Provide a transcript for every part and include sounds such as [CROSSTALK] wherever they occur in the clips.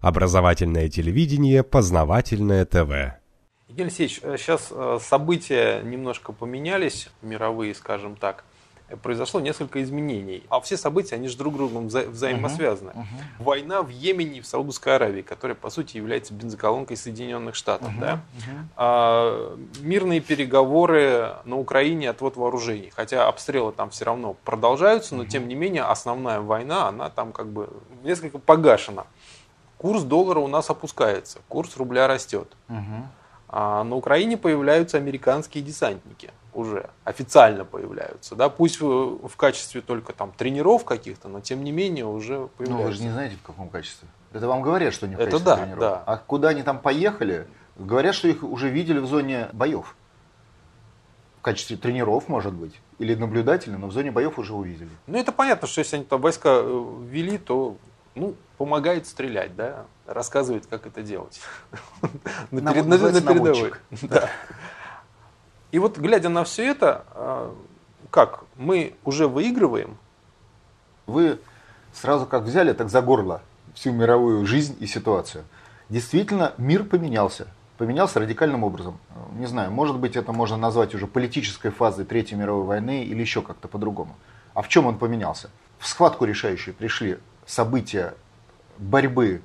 Образовательное телевидение, познавательное ТВ. Евгений Алексеевич, сейчас э, события немножко поменялись, мировые, скажем так. Произошло несколько изменений. А все события, они же друг другом вза- взаимосвязаны. Uh-huh, uh-huh. Война в Йемене и в Саудовской Аравии, которая, по сути, является бензоколонкой Соединенных Штатов. Uh-huh, да? uh-huh. А, мирные переговоры на Украине, отвод вооружений. Хотя обстрелы там все равно продолжаются, но, uh-huh. тем не менее, основная война, она там как бы несколько погашена курс доллара у нас опускается, курс рубля растет. Угу. А на Украине появляются американские десантники уже официально появляются, да, пусть в, качестве только там тренеров каких-то, но тем не менее уже появляются. Ну вы же не знаете в каком качестве. Это вам говорят, что они в Это да, тренеров. Да. А куда они там поехали? Говорят, что их уже видели в зоне боев. В качестве тренеров, может быть, или наблюдателей, но в зоне боев уже увидели. Ну это понятно, что если они там войска э, ввели, то ну, помогает стрелять, да, рассказывает, как это делать. [LAUGHS] на, перед, на, на передовой. [LAUGHS] И вот глядя на все это, а, как мы уже выигрываем? Вы сразу как взяли, так за горло всю мировую жизнь и ситуацию. Действительно, мир поменялся. Поменялся радикальным образом. Не знаю, может быть, это можно назвать уже политической фазой Третьей мировой войны или еще как-то по-другому. А в чем он поменялся? В схватку решающую пришли события борьбы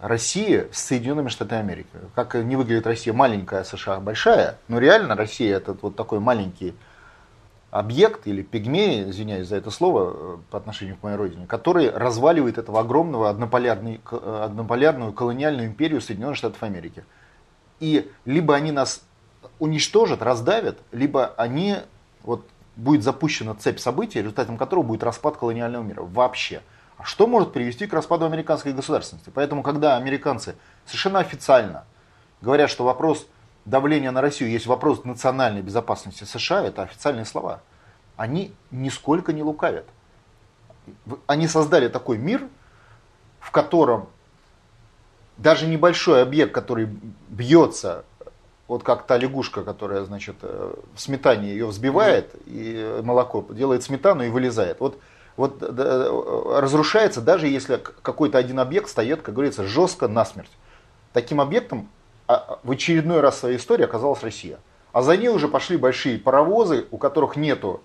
России с Соединенными Штатами Америки. Как не выглядит Россия маленькая, США большая, но реально Россия это вот такой маленький объект или пигмей, извиняюсь за это слово э, по отношению к моей родине, который разваливает этого огромного однополярный, э, однополярную колониальную империю Соединенных Штатов Америки. И либо они нас уничтожат, раздавят, либо они, вот будет запущена цепь событий, результатом которого будет распад колониального мира вообще. А что может привести к распаду американской государственности? Поэтому, когда американцы совершенно официально говорят, что вопрос давления на Россию есть вопрос национальной безопасности США, это официальные слова, они нисколько не лукавят. Они создали такой мир, в котором даже небольшой объект, который бьется, вот как та лягушка, которая, значит, э, в сметане ее взбивает, и молоко делает сметану и вылезает. Вот вот разрушается, даже если какой-то один объект стоит, как говорится, жестко насмерть. Таким объектом а, в очередной раз в своей истории оказалась Россия. А за ней уже пошли большие паровозы, у которых нету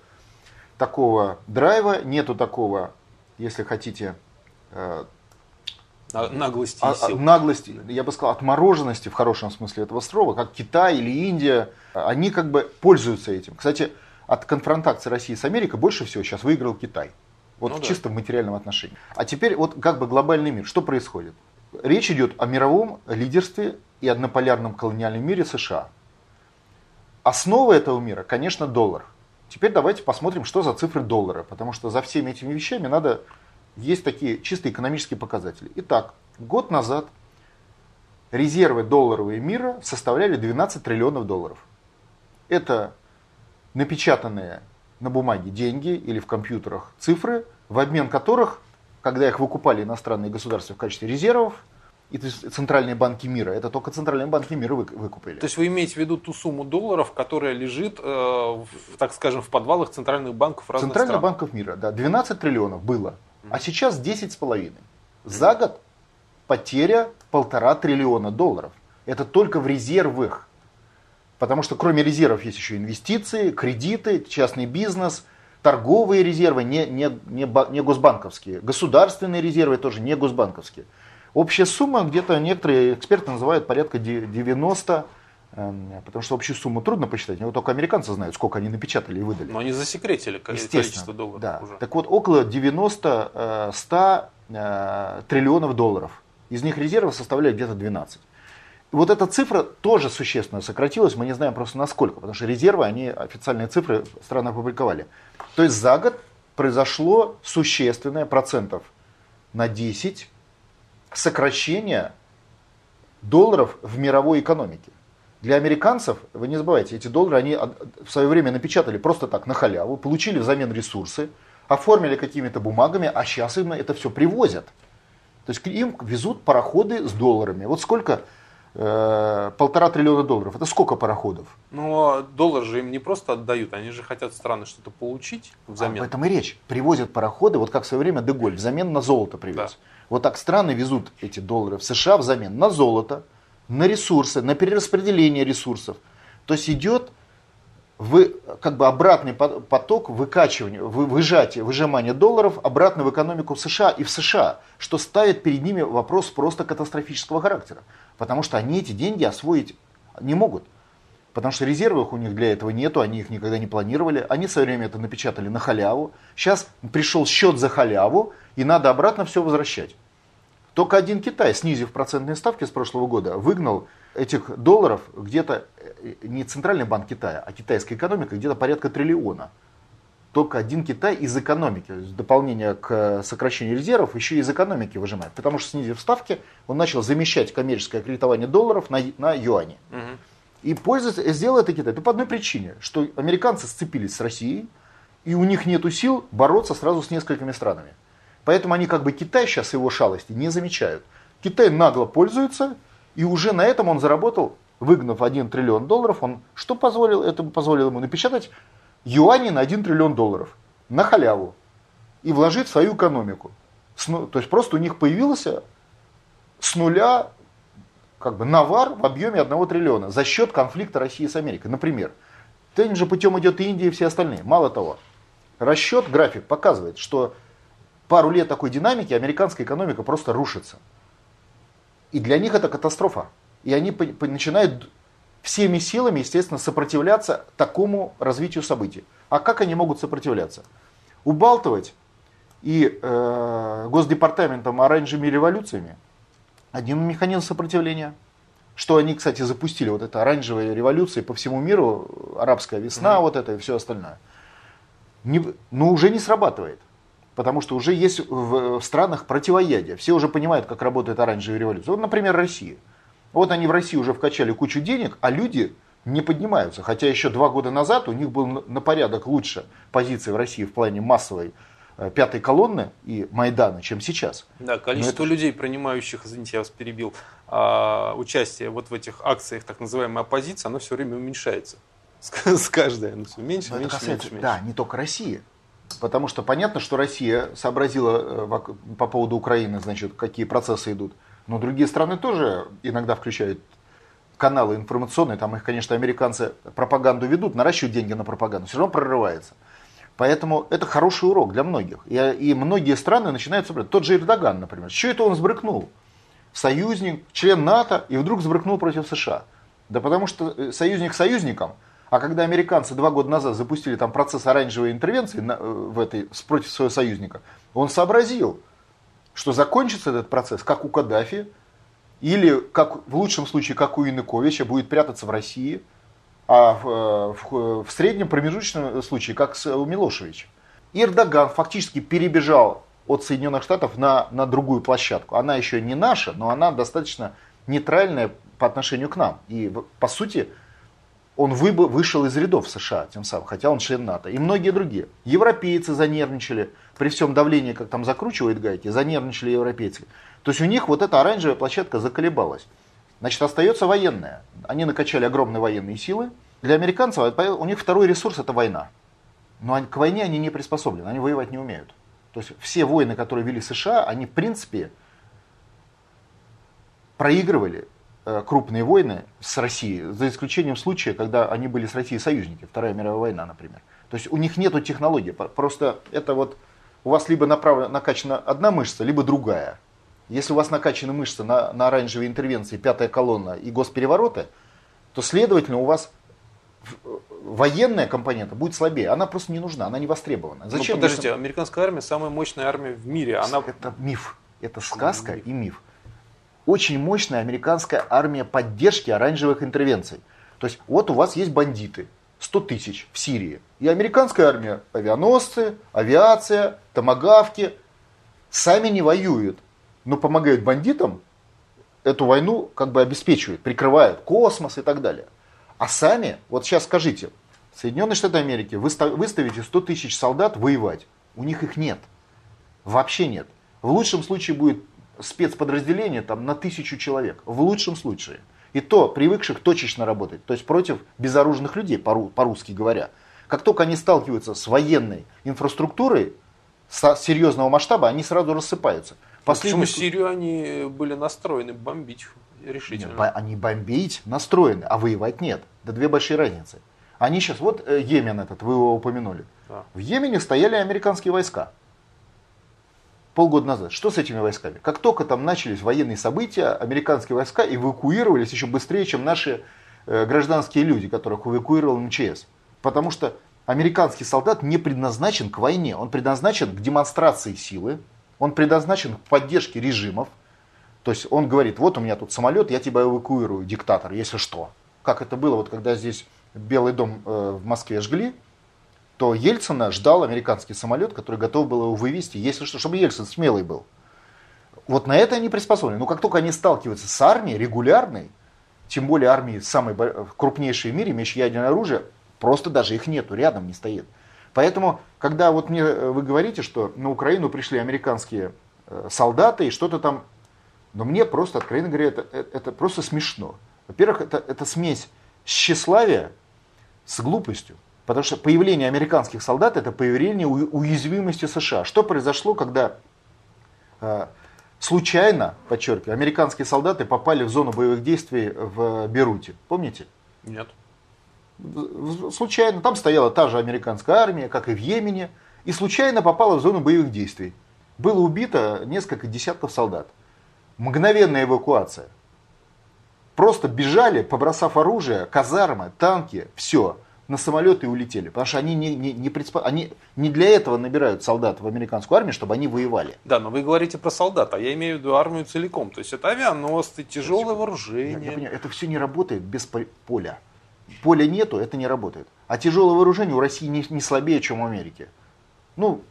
такого драйва, нету такого, если хотите, э, наглости, а, сил. наглости, я бы сказал, отмороженности в хорошем смысле этого слова, как Китай или Индия, они как бы пользуются этим. Кстати, от конфронтации России с Америкой больше всего сейчас выиграл Китай. Вот ну, чисто да. в материальном отношении. А теперь вот как бы глобальный мир. Что происходит? Речь идет о мировом лидерстве и однополярном колониальном мире США. Основа этого мира, конечно, доллар. Теперь давайте посмотрим, что за цифры доллара, потому что за всеми этими вещами надо есть такие чисто экономические показатели. Итак, год назад резервы долларовые мира составляли 12 триллионов долларов. Это напечатанные на бумаге деньги или в компьютерах цифры, в обмен которых, когда их выкупали иностранные государства в качестве резервов, и центральные банки мира. Это только центральные банки мира выкупили. То есть вы имеете в виду ту сумму долларов, которая лежит, э, в, так скажем, в подвалах центральных банков разных Центральных стран? банков мира, да. 12 триллионов было, а сейчас 10,5. За год потеря полтора триллиона долларов. Это только в резервах. Потому что кроме резервов есть еще инвестиции, кредиты, частный бизнес, торговые резервы, не, не, не, не госбанковские, государственные резервы тоже не госбанковские. Общая сумма где-то некоторые эксперты называют порядка 90, эм, потому что общую сумму трудно посчитать. Вот только американцы знают, сколько они напечатали и выдали. Но они засекретили количество долларов да. уже. Так вот, около 90-100 э, э, триллионов долларов. Из них резервы составляют где-то 12 вот эта цифра тоже существенно сократилась, мы не знаем просто насколько, потому что резервы, они официальные цифры страны опубликовали. То есть за год произошло существенное процентов на 10 сокращение долларов в мировой экономике. Для американцев, вы не забывайте, эти доллары они в свое время напечатали просто так, на халяву, получили взамен ресурсы, оформили какими-то бумагами, а сейчас им это все привозят. То есть им везут пароходы с долларами. Вот сколько полтора триллиона долларов. Это сколько пароходов? Ну, а доллар же им не просто отдают, они же хотят страны что-то получить взамен. Об этом и речь. Привозят пароходы, вот как в свое время Деголь взамен на золото привез. Да. Вот так страны везут эти доллары в США взамен на золото, на ресурсы, на перераспределение ресурсов. То есть идет вы, как бы обратный поток выкачивания, выжатия, выжимания долларов обратно в экономику США и в США, что ставит перед ними вопрос просто катастрофического характера. Потому что они эти деньги освоить не могут. Потому что резервов у них для этого нету, они их никогда не планировали. Они в свое время это напечатали на халяву. Сейчас пришел счет за халяву, и надо обратно все возвращать. Только один Китай, снизив процентные ставки с прошлого года, выгнал этих долларов где-то не Центральный банк Китая, а китайская экономика где-то порядка триллиона. Только один Китай из экономики, в дополнение к сокращению резервов, еще и из экономики выжимает. Потому что снизив ставки, он начал замещать коммерческое кредитование долларов на, на юани. Угу. И пользуется, сделал это Китай. Это по одной причине, что американцы сцепились с Россией, и у них нет сил бороться сразу с несколькими странами. Поэтому они как бы Китай сейчас его шалости не замечают. Китай нагло пользуется, и уже на этом он заработал, выгнав 1 триллион долларов, он что позволил? Это позволило ему напечатать юани на 1 триллион долларов на халяву и вложить в свою экономику. То есть просто у них появился с нуля как бы навар в объеме 1 триллиона за счет конфликта России с Америкой. Например, тем же путем идет и Индия и все остальные. Мало того, расчет, график показывает, что пару лет такой динамики американская экономика просто рушится. И для них это катастрофа. И они начинают всеми силами, естественно, сопротивляться такому развитию событий. А как они могут сопротивляться? Убалтывать и э, Госдепартаментом оранжевыми революциями один механизм сопротивления. Что они, кстати, запустили, вот это оранжевые революции по всему миру, арабская весна, mm-hmm. вот это и все остальное. Не, но ну, уже не срабатывает. Потому что уже есть в, в странах противоядие. Все уже понимают, как работает оранжевая революция. Вот, например, Россия. Вот они в России уже вкачали кучу денег, а люди не поднимаются. Хотя еще два года назад у них был на порядок лучше позиция в России в плане массовой э, пятой колонны и Майдана, чем сейчас. Да, количество это... людей, принимающих, извините, я вас перебил, а, участие вот в этих акциях так называемой оппозиции, оно все время уменьшается. С каждой, оно все меньше, Но меньше, это касается, меньше, Да, не только Россия. Потому что понятно, что Россия сообразила э, по поводу Украины, значит, какие процессы идут. Но другие страны тоже иногда включают каналы информационные, там их, конечно, американцы пропаганду ведут, наращивают деньги на пропаганду, все равно прорывается. Поэтому это хороший урок для многих. И, и многие страны начинают соблюдать. Тот же Эрдоган, например. Что это он сбрыкнул? Союзник, член НАТО, и вдруг сбрыкнул против США. Да потому что э, союзник союзником – а когда американцы два года назад запустили там процесс оранжевой интервенции на, э, в этой, против своего союзника, он сообразил, что закончится этот процесс, как у Каддафи, или как, в лучшем случае, как у Януковича, будет прятаться в России, а в, э, в, в среднем промежуточном случае, как у Милошевича. Эрдоган фактически перебежал от Соединенных Штатов на, на другую площадку. Она еще не наша, но она достаточно нейтральная по отношению к нам. И, по сути, он вышел из рядов США тем самым, хотя он член НАТО. И многие другие. Европейцы занервничали, при всем давлении, как там закручивает гайки, занервничали европейцы. То есть у них вот эта оранжевая площадка заколебалась. Значит, остается военная. Они накачали огромные военные силы. Для американцев у них второй ресурс это война. Но к войне они не приспособлены, они воевать не умеют. То есть все войны, которые вели США, они в принципе проигрывали Э, крупные войны с Россией, за исключением случая, когда они были с Россией союзники, Вторая мировая война, например. То есть у них нет технологии, просто это вот у вас либо направлена, накачана одна мышца, либо другая. Если у вас накачаны мышцы на, на оранжевой интервенции, пятая колонна и госперевороты, то, следовательно, у вас военная компонента будет слабее. Она просто не нужна, она не востребована. Зачем? Ну, подождите, если... американская армия самая мощная армия в мире. Она... Это миф. Это сказка и миф очень мощная американская армия поддержки оранжевых интервенций. То есть вот у вас есть бандиты, 100 тысяч в Сирии. И американская армия, авианосцы, авиация, томогавки, сами не воюют, но помогают бандитам, эту войну как бы обеспечивают, прикрывают космос и так далее. А сами, вот сейчас скажите, Соединенные Штаты Америки, выставите 100 тысяч солдат воевать, у них их нет, вообще нет. В лучшем случае будет спецподразделение там, на тысячу человек, в лучшем случае. И то привыкших точечно работать, то есть против безоружных людей, по-русски говоря. Как только они сталкиваются с военной инфраструктурой с серьезного масштаба, они сразу рассыпаются. Последний... Почему Сирию они были настроены бомбить решительно? Нет, они бомбить настроены, а воевать нет. Да две большие разницы. Они сейчас, вот э, Йемен этот, вы его упомянули. Да. В Йемене стояли американские войска. Полгода назад. Что с этими войсками? Как только там начались военные события, американские войска эвакуировались еще быстрее, чем наши э, гражданские люди, которых эвакуировал МЧС. Потому что американский солдат не предназначен к войне. Он предназначен к демонстрации силы, он предназначен к поддержке режимов. То есть он говорит, вот у меня тут самолет, я тебя эвакуирую, диктатор, если что. Как это было, вот когда здесь Белый дом э, в Москве жгли, то Ельцина ждал американский самолет, который готов был его вывести, если что, чтобы Ельцин смелый был. Вот на это они приспособлены. Но как только они сталкиваются с армией регулярной, тем более армии самой крупнейшей в мире, имеющей ядерное оружие, просто даже их нету, рядом не стоит. Поэтому, когда вот мне э, вы говорите, что на Украину пришли американские э, солдаты и что-то там, но мне просто, откровенно говоря, это, это просто смешно. Во-первых, это, это смесь тщеславия с глупостью. Потому что появление американских солдат это появление уязвимости США. Что произошло, когда э, случайно, подчеркиваю, американские солдаты попали в зону боевых действий в Беруте? Помните? Нет. Случайно. Там стояла та же американская армия, как и в Йемене, и случайно попала в зону боевых действий. Было убито несколько десятков солдат. Мгновенная эвакуация. Просто бежали, побросав оружие, казармы, танки, все на самолеты и улетели. Потому что они не, не, не, предспо... они не для этого набирают солдат в американскую армию, чтобы они воевали. Да, но вы говорите про солдат, а я имею в виду армию целиком. То есть это авианосцы, тяжелое вооружение. Я, я понимаю, это все не работает без поля. Поля нету, это не работает. А тяжелое вооружение у России не, не слабее, чем у Америки. Ну,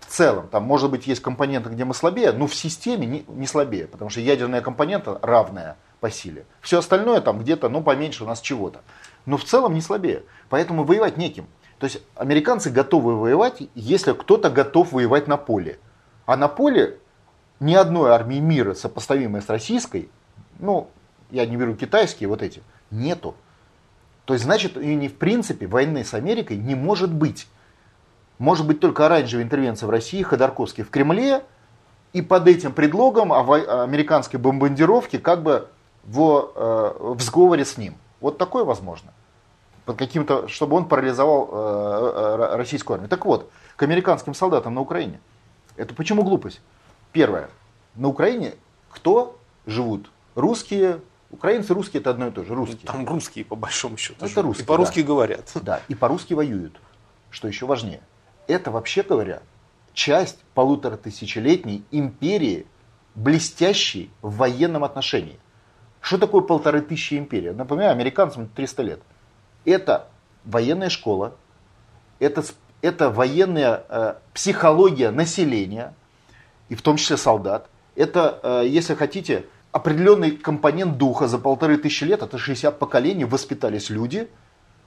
в целом, там может быть есть компоненты, где мы слабее, но в системе не, не слабее, потому что ядерная компонента равная по силе. Все остальное там где-то, ну, поменьше у нас чего-то но в целом не слабее. Поэтому воевать неким. То есть американцы готовы воевать, если кто-то готов воевать на поле. А на поле ни одной армии мира, сопоставимой с российской, ну, я не беру китайские, вот эти, нету. То есть, значит, и не в принципе войны с Америкой не может быть. Может быть только оранжевая интервенция в России, Ходорковский в Кремле, и под этим предлогом американской бомбардировки как бы в, э, в сговоре с ним. Вот такое возможно. Под каким-то, чтобы он парализовал э, э, российскую армию. Так вот, к американским солдатам на Украине. Это почему глупость? Первое. На Украине кто живут? Русские, украинцы, русские это одно и то же. Русские. Там русские по большому счету. Это русские. И по-русски да. говорят. Да, и по-русски воюют. Что еще важнее. Это вообще говоря часть полутора тысячелетней империи, блестящей в военном отношении. Что такое полторы тысячи империя? Напоминаю, американцам 300 лет. Это военная школа, это, это военная э, психология населения, и в том числе солдат. Это, э, если хотите, определенный компонент духа за полторы тысячи лет, это 60 поколений, воспитались люди,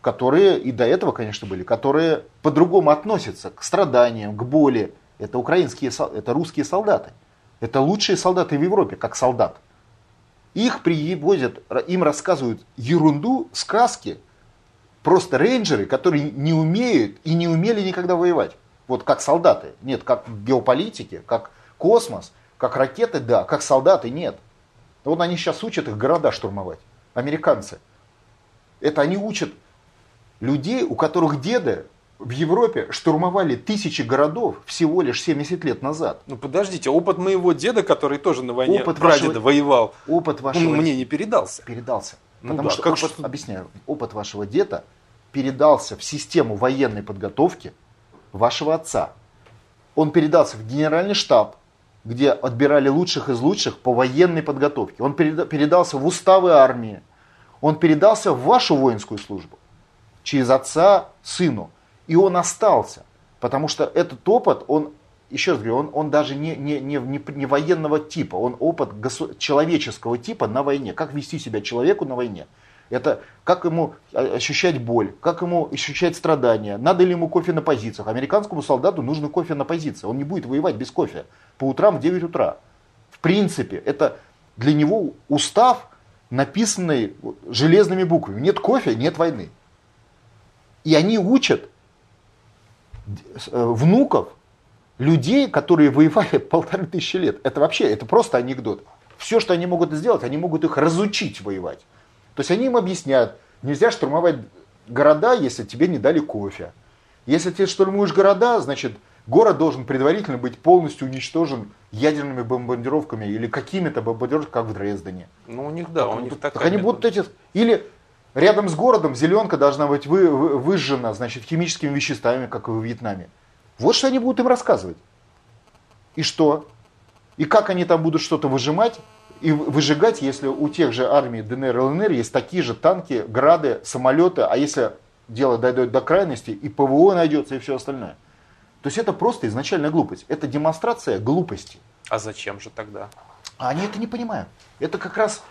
которые и до этого, конечно, были, которые по-другому относятся к страданиям, к боли. Это украинские, это русские солдаты. Это лучшие солдаты в Европе, как солдат. Их привозят, им рассказывают ерунду, сказки. Просто рейнджеры, которые не умеют и не умели никогда воевать. Вот как солдаты. Нет, как геополитики, как космос, как ракеты, да, как солдаты, нет. Вот они сейчас учат их города штурмовать. Американцы. Это они учат людей, у которых деды в Европе штурмовали тысячи городов всего лишь 70 лет назад. Ну подождите, опыт моего деда, который тоже на войне опыт прадеда вашего, воевал, опыт вашего, он мне не передался. Передался. Ну, Потому да, что, как опыт, что, объясняю, опыт вашего деда передался в систему военной подготовки вашего отца. Он передался в генеральный штаб, где отбирали лучших из лучших по военной подготовке. Он передался в уставы армии. Он передался в вашу воинскую службу. Через отца сыну. И он остался. Потому что этот опыт, он, еще раз говорю, он, он даже не, не, не, не военного типа, он опыт человеческого типа на войне. Как вести себя человеку на войне. Это как ему ощущать боль, как ему ощущать страдания, надо ли ему кофе на позициях. Американскому солдату нужно кофе на позиции, он не будет воевать без кофе по утрам в 9 утра. В принципе, это для него устав, написанный железными буквами. Нет кофе, нет войны. И они учат внуков людей, которые воевали [LAUGHS] полторы тысячи лет. Это вообще, это просто анекдот. Все, что они могут сделать, они могут их разучить воевать. То есть они им объясняют, нельзя штурмовать города, если тебе не дали кофе. Если ты штурмуешь города, значит, город должен предварительно быть полностью уничтожен ядерными бомбардировками или какими-то бомбардировками, как в Дрездене. Ну, у них, да, у них так они будут эти... Или рядом с городом зеленка должна быть вы, вы, выжжена, значит, химическими веществами, как и в Вьетнаме. Вот что они будут им рассказывать. И что? И как они там будут что-то выжимать и выжигать, если у тех же армий ДНР и ЛНР есть такие же танки, грады, самолеты, а если дело дойдет до крайности, и ПВО найдется, и все остальное. То есть это просто изначальная глупость. Это демонстрация глупости. А зачем же тогда? А они это не понимают. Это как раз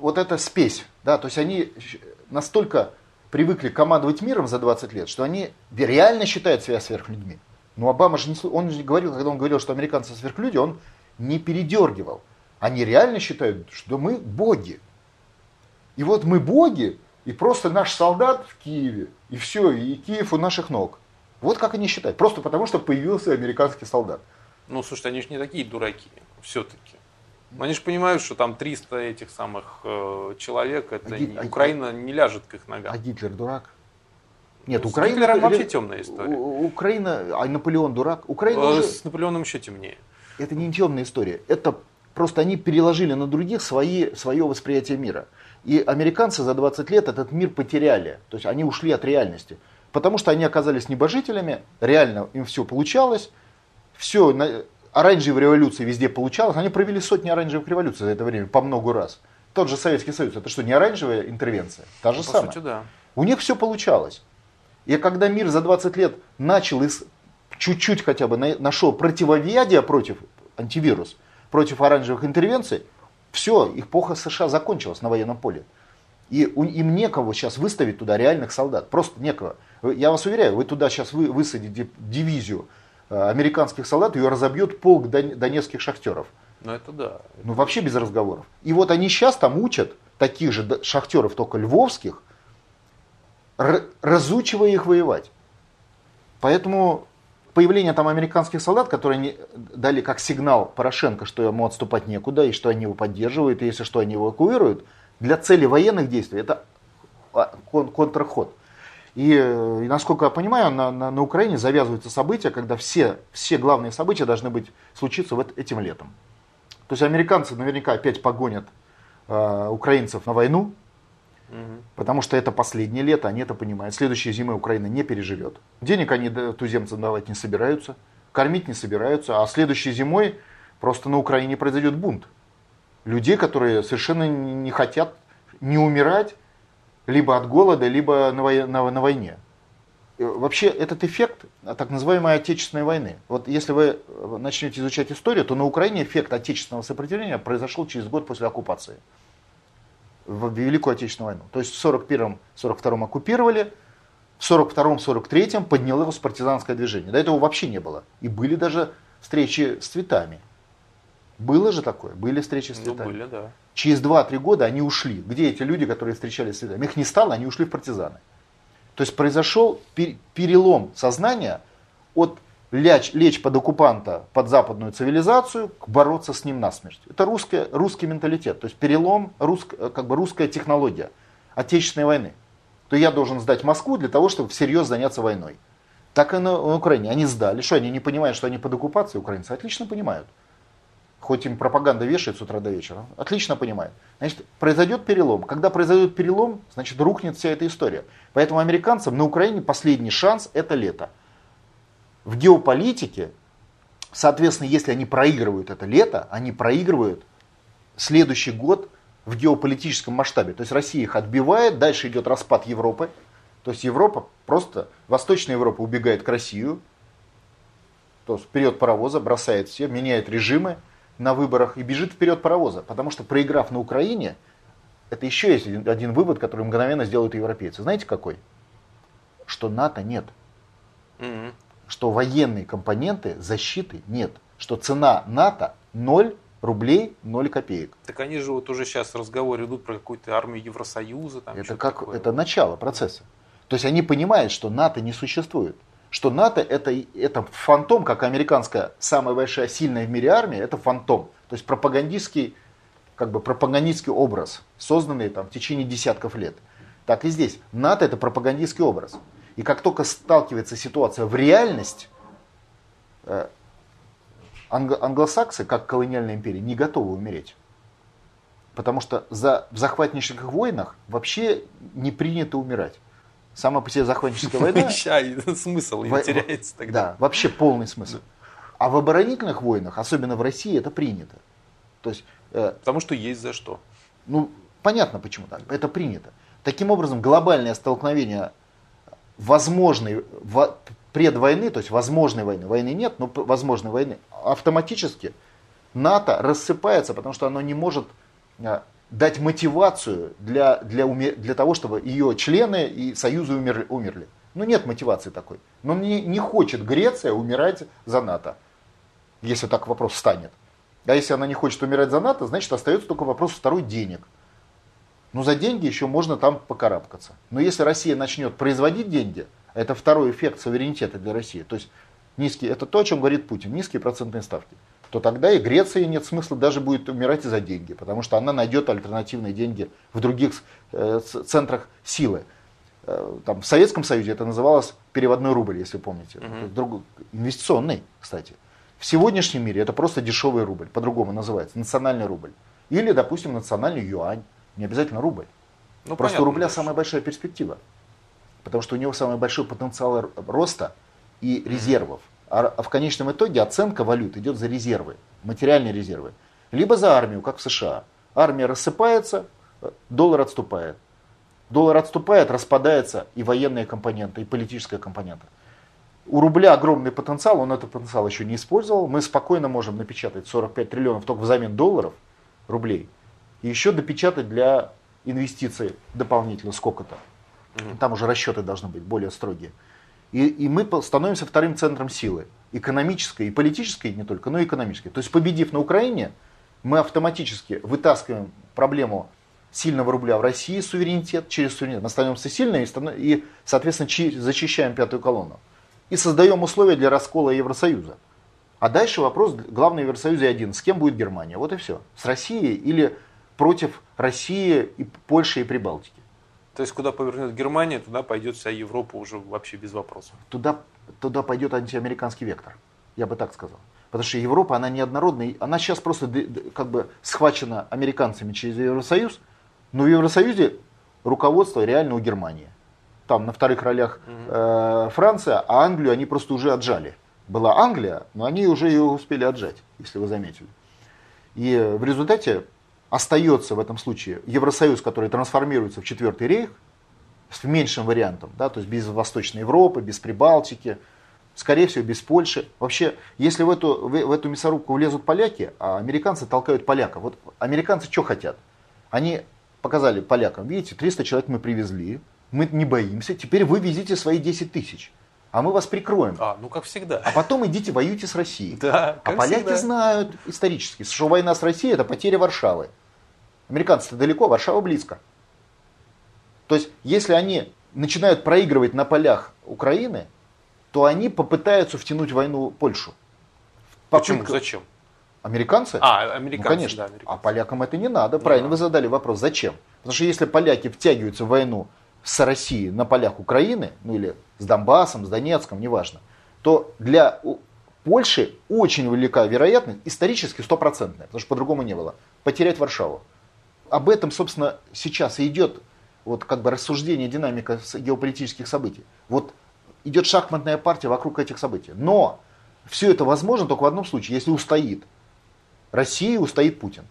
вот эта спесь. Да? То есть они настолько привыкли командовать миром за 20 лет, что они реально считают себя сверхлюдьми. Но Обама же не, он же говорил, когда он говорил, что американцы сверхлюди, он не передергивал. Они реально считают, что мы боги. И вот мы боги, и просто наш солдат в Киеве, и все, и Киев у наших ног. Вот как они считают. Просто потому, что появился американский солдат. Ну, слушайте, они же не такие дураки, все-таки. Они же понимают, что там 300 этих самых э, человек, это а Гит... Украина не ляжет к их ногам. А Гитлер дурак? Нет, ну, Украина... Гитлером вообще темная история. Украина, а Наполеон дурак? Украина э, уже... С Наполеоном еще темнее. Это не темная история. Это просто они переложили на других свои, свое восприятие мира. И американцы за 20 лет этот мир потеряли. То есть они ушли от реальности. Потому что они оказались небожителями, реально им все получалось, все, оранжевая революция везде получалась, они провели сотни оранжевых революций за это время, по много раз. Тот же Советский Союз, это что, не оранжевая интервенция? Та же ну, самая. Сути, да. У них все получалось. И когда мир за 20 лет начал из, чуть-чуть хотя бы нашел противоведение против антивирус, против оранжевых интервенций, все, эпоха США закончилась на военном поле. И им некого сейчас выставить туда реальных солдат. Просто некого. Я вас уверяю, вы туда сейчас вы, высадите дивизию американских солдат, ее разобьет полк донецких шахтеров. Ну это да. Ну вообще без разговоров. И вот они сейчас там учат таких же шахтеров, только львовских, разучивая их воевать. Поэтому появление там американских солдат, которые они дали как сигнал Порошенко, что ему отступать некуда, и что они его поддерживают, и если что, они эвакуируют, для цели военных действий это а, кон контрход. И, э, и насколько я понимаю, на, на, на Украине завязываются события, когда все, все главные события должны быть случиться вот этим летом. То есть американцы наверняка опять погонят э, украинцев на войну, угу. потому что это последнее лето, они это понимают. Следующей зимы Украина не переживет. Денег они туземцам давать не собираются, кормить не собираются, а следующей зимой просто на Украине произойдет бунт. Людей, которые совершенно не хотят не умирать, либо от голода, либо на, вой, на, на войне. Вообще этот эффект так называемой Отечественной войны. Вот если вы начнете изучать историю, то на Украине эффект отечественного сопротивления произошел через год после оккупации. В Великую Отечественную войну. То есть в 41-42 оккупировали, в 42-43 поднялось партизанское движение. До этого вообще не было. И были даже встречи с цветами. Было же такое? Были встречи с ну, цветами? Ну, были, да. Через 2-3 года они ушли. Где эти люди, которые встречались с цветами? Их не стало, они ушли в партизаны. То есть произошел перелом сознания от лечь, лечь под оккупанта, под западную цивилизацию, бороться с ним насмерть. Это русская, русский менталитет, то есть перелом, русск, как бы русская технология Отечественной войны. То я должен сдать Москву для того, чтобы всерьез заняться войной. Так и на Украине. Они сдали. Что, они не понимают, что они под оккупацией украинцы? Отлично понимают хоть им пропаганда вешает с утра до вечера, отлично понимает. Значит, произойдет перелом. Когда произойдет перелом, значит, рухнет вся эта история. Поэтому американцам на Украине последний шанс – это лето. В геополитике, соответственно, если они проигрывают это лето, они проигрывают следующий год в геополитическом масштабе. То есть Россия их отбивает, дальше идет распад Европы. То есть Европа просто, Восточная Европа убегает к России, то есть вперед паровоза, бросает все, меняет режимы, на выборах и бежит вперед паровоза. Потому что проиграв на Украине, это еще есть один, вывод, который мгновенно сделают европейцы. Знаете какой? Что НАТО нет. Mm-hmm. Что военные компоненты защиты нет. Что цена НАТО 0 рублей 0 копеек. Так они же вот уже сейчас разговоры идут про какую-то армию Евросоюза. Там это, как, такое. это начало процесса. То есть они понимают, что НАТО не существует. Что НАТО это, это фантом, как американская самая большая сильная в мире армия, это фантом. То есть пропагандистский, как бы пропагандистский образ, созданный там, в течение десятков лет. Так и здесь. НАТО это пропагандистский образ. И как только сталкивается ситуация в реальность, э, англосаксы, как колониальная империя, не готовы умереть. Потому что за, в захватнических войнах вообще не принято умирать. Сама по себе захватническая война... смысл не теряется тогда. Да, вообще полный смысл. А в оборонительных войнах, особенно в России, это принято. То есть, э, Потому что есть за что. Ну, понятно почему так. Это принято. Таким образом, глобальное столкновение возможной в, предвойны, то есть возможной войны, войны нет, но возможной войны, автоматически НАТО рассыпается, потому что оно не может а, дать мотивацию для, для, для того, чтобы ее члены и союзы умерли. умерли. Ну нет мотивации такой. Но не, не хочет Греция умирать за НАТО, если так вопрос встанет. А если она не хочет умирать за НАТО, значит остается только вопрос второй денег. Ну за деньги еще можно там покарабкаться. Но если Россия начнет производить деньги, это второй эффект суверенитета для России. То есть низкие, это то, о чем говорит Путин, низкие процентные ставки то тогда и Греции нет смысла даже будет умирать из-за деньги, потому что она найдет альтернативные деньги в других э, центрах силы. Э, там, в Советском Союзе это называлось переводной рубль, если помните. Угу. Друг, инвестиционный, кстати. В сегодняшнем мире это просто дешевый рубль, по-другому называется, национальный рубль. Или, допустим, национальный юань, не обязательно рубль. Ну, просто понятно, у рубля самая большая перспектива, потому что у него самый большой потенциал роста и резервов. А, а в конечном итоге оценка валют идет за резервы, материальные резервы. Либо за армию, как в США. Армия рассыпается, доллар отступает. Доллар отступает, распадается и военная компонента, и политическая компонента. У рубля огромный потенциал, он этот потенциал еще не использовал. Мы спокойно можем напечатать 45 триллионов только взамен долларов, рублей. И еще допечатать для инвестиций дополнительно сколько-то. Там уже расчеты должны быть более строгие. И, и мы становимся вторым центром силы. Экономической и политической не только, но и экономической. То есть победив на Украине, мы автоматически вытаскиваем проблему сильного рубля в России, суверенитет, через суверенитет. Мы становимся сильными и, соответственно, зачищаем пятую колонну. И создаем условия для раскола Евросоюза. А дальше вопрос, главный в Евросоюзе один, с кем будет Германия? Вот и все. С Россией или против России, и Польши и Прибалтики? То есть, куда повернет Германия, туда пойдет вся Европа уже вообще без вопросов. Туда, туда пойдет антиамериканский вектор, я бы так сказал. Потому что Европа, она неоднородная, она сейчас просто как бы схвачена американцами через Евросоюз, но в Евросоюзе руководство реально у Германии. Там на вторых ролях э, Франция, а Англию они просто уже отжали. Была Англия, но они уже ее успели отжать, если вы заметили. И в результате остается в этом случае Евросоюз, который трансформируется в четвертый рейх, с меньшим вариантом, да, то есть без Восточной Европы, без Прибалтики, скорее всего, без Польши. Вообще, если в эту, в, в эту мясорубку влезут поляки, а американцы толкают поляков. Вот американцы что хотят? Они показали полякам, видите, 300 человек мы привезли, мы не боимся, теперь вы везите свои 10 тысяч а мы вас прикроем. А, ну как всегда. А потом идите воюйте с Россией. Да, а поляки всегда. знают исторически, что война с Россией это потеря Варшавы. Американцы-то далеко, Варшава близко. То есть, если они начинают проигрывать на полях Украины, то они попытаются втянуть войну Польшу. Попытка... Почему? Зачем? Американцы? А, американцы, ну, конечно. Да, американцы. А полякам это не надо. Правильно не вы задали вопрос. Зачем? Потому что если поляки втягиваются в войну с Россией на полях Украины, ну или с Донбассом, с Донецком, неважно, то для Польши очень велика вероятность, исторически стопроцентная, потому что по-другому не было, потерять Варшаву. Об этом, собственно, сейчас и идет вот как бы рассуждение, динамика геополитических событий. Вот идет шахматная партия вокруг этих событий. Но все это возможно только в одном случае, если устоит Россия, устоит Путин.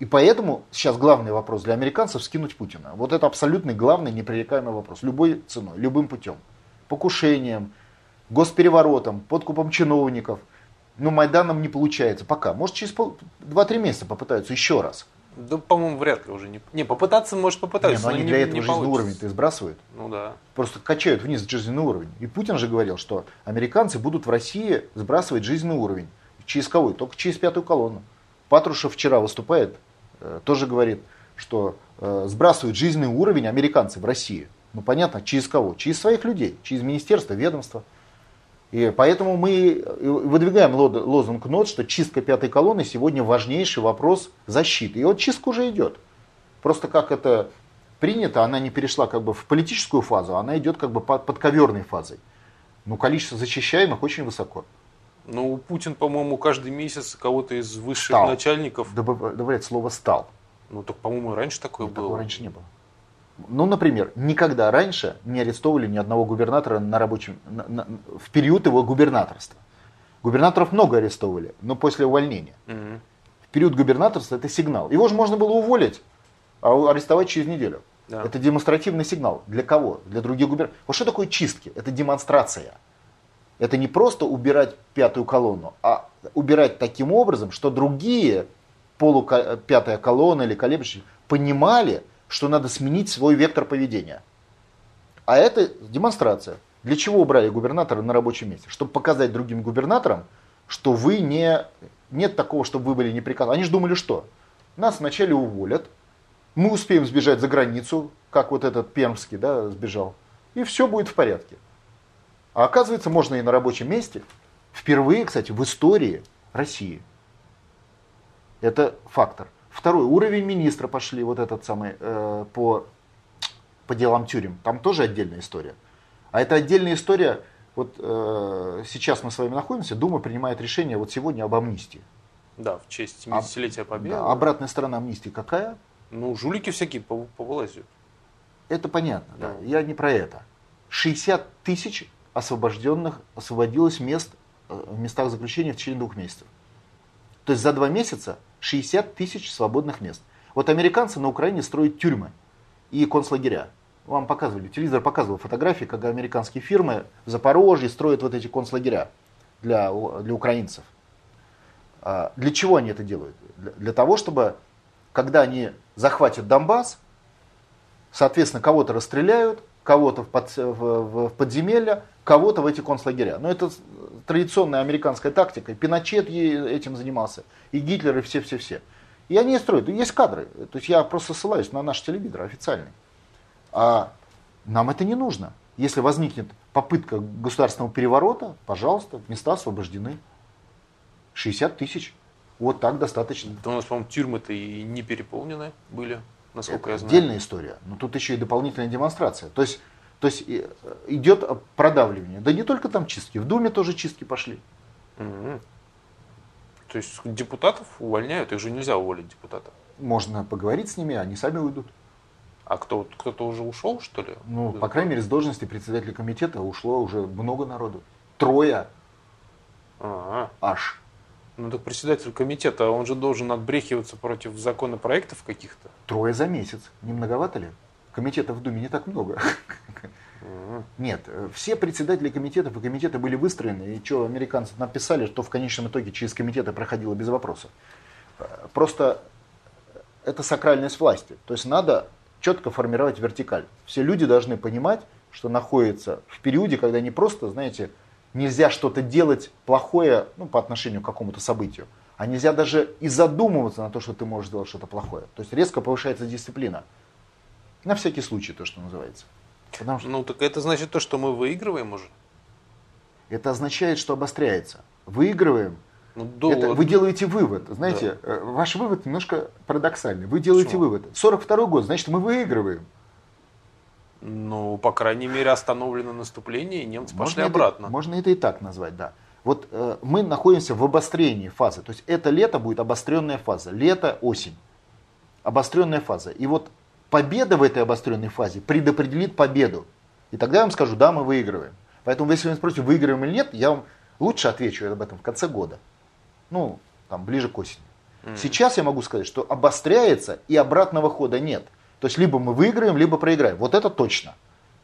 И поэтому сейчас главный вопрос для американцев скинуть Путина. Вот это абсолютный главный непререкаемый вопрос. Любой ценой, любым путем. Покушением, госпереворотом, подкупом чиновников. Ну, Майданом не получается пока. Может, через 2-3 месяца попытаются еще раз. Да, по-моему, вряд ли уже не. Не, попытаться, может, попытаться. Не, но они для этого не жизненный уровень-то сбрасывают. Ну да. Просто качают вниз жизненный уровень. И Путин же говорил, что американцы будут в России сбрасывать жизненный уровень. Через кого? Только через пятую колонну. Патрушев вчера выступает, тоже говорит, что э, сбрасывают жизненный уровень американцы в России. Ну понятно, через кого? Через своих людей, через министерство, ведомство. И поэтому мы выдвигаем лозунг НОТ, что чистка пятой колонны сегодня важнейший вопрос защиты. И вот чистка уже идет. Просто как это принято, она не перешла как бы в политическую фазу, она идет как бы под подковерной фазой. Но количество защищаемых очень высоко. Ну, Путин, по-моему, каждый месяц кого-то из высших стал. начальников... Добавляет слово «стал». Ну, так, по-моему, раньше такое ну, было. Такого раньше не было. Ну, например, никогда раньше не арестовывали ни одного губернатора на рабочем, на, на, в период его губернаторства. Губернаторов много арестовывали, но после увольнения. Угу. В период губернаторства это сигнал. Его же можно было уволить, а арестовать через неделю. Да. Это демонстративный сигнал. Для кого? Для других губернаторов. Вот что такое чистки? Это демонстрация. Это не просто убирать пятую колонну, а убирать таким образом, что другие полупятая колонна или колеблющие понимали, что надо сменить свой вектор поведения. А это демонстрация. Для чего убрали губернатора на рабочем месте? Чтобы показать другим губернаторам, что вы не... Нет такого, чтобы вы были неприказаны. Они же думали, что? Нас вначале уволят, мы успеем сбежать за границу, как вот этот Пермский да, сбежал, и все будет в порядке. А оказывается, можно и на рабочем месте. Впервые, кстати, в истории России. Это фактор. Второй, уровень министра пошли, вот этот самый, э, по, по делам тюрем. Там тоже отдельная история. А это отдельная история, вот э, сейчас мы с вами находимся, Дума принимает решение вот сегодня об амнистии. Да, в честь 70-летия а, Победы. Да, обратная сторона амнистии какая? Ну, жулики всякие повылазят. Это понятно, да. да. Я не про это. 60 тысяч освобожденных освободилось мест э, в местах заключения в течение двух месяцев. То есть за два месяца 60 тысяч свободных мест. Вот американцы на Украине строят тюрьмы и концлагеря. Вам показывали, телевизор показывал фотографии, когда американские фирмы в Запорожье строят вот эти концлагеря для, для украинцев. А для чего они это делают? Для, для того, чтобы, когда они захватят Донбасс, соответственно, кого-то расстреляют, кого-то в, под, в, в подземелья, кого-то в эти концлагеря. Но это традиционная американская тактика. Пиночет этим занимался, и Гитлер, и все-все-все. И они строят. Есть кадры. То есть я просто ссылаюсь на наш телевизор официальный. А нам это не нужно. Если возникнет попытка государственного переворота, пожалуйста, места освобождены. 60 тысяч. Вот так достаточно. Да у нас, по-моему, тюрьмы-то и не переполнены были насколько Это я знаю. Отдельная история. Но тут еще и дополнительная демонстрация. То есть, то есть идет продавливание. Да не только там чистки, в Думе тоже чистки пошли. Угу. То есть депутатов увольняют, их же нельзя уволить депутатов. Можно поговорить с ними, они сами уйдут. А кто, кто-то уже ушел, что ли? Ну, по крайней мере, с должности председателя комитета ушло уже много народу. Трое. А-а. Аж. Ну так председатель комитета, он же должен отбрехиваться против законопроектов каких-то. Трое за месяц. Не многовато ли? Комитетов в Думе не так много. Нет, все председатели комитетов и комитеты были выстроены, и что американцы написали, что в конечном итоге через комитеты проходило без вопросов. Просто это сакральность власти. То есть надо четко формировать вертикаль. Все люди должны понимать, что находятся в периоде, когда не просто, знаете, нельзя что-то делать плохое ну, по отношению к какому-то событию, а нельзя даже и задумываться на то, что ты можешь сделать что-то плохое. То есть резко повышается дисциплина. На всякий случай, то, что называется. Потому что... Ну, так это значит то, что мы выигрываем уже? Это означает, что обостряется. Выигрываем. Ну, до... это, вы делаете вывод. Знаете, да. Э, ваш вывод немножко парадоксальный. Вы делаете Почему? вывод. 42 год, значит, мы выигрываем. Ну, по крайней мере, остановлено наступление, и немцы можно пошли это, обратно. Можно это и так назвать, да. Вот э, мы находимся в обострении фазы. То есть это лето будет обостренная фаза. Лето, осень. Обостренная фаза. И вот победа в этой обостренной фазе предопределит победу. И тогда я вам скажу, да, мы выигрываем. Поэтому, если вы спросите, выигрываем или нет, я вам лучше отвечу об этом в конце года. Ну, там, ближе к осени. Mm. Сейчас я могу сказать, что обостряется и обратного хода нет. То есть либо мы выиграем, либо проиграем. Вот это точно.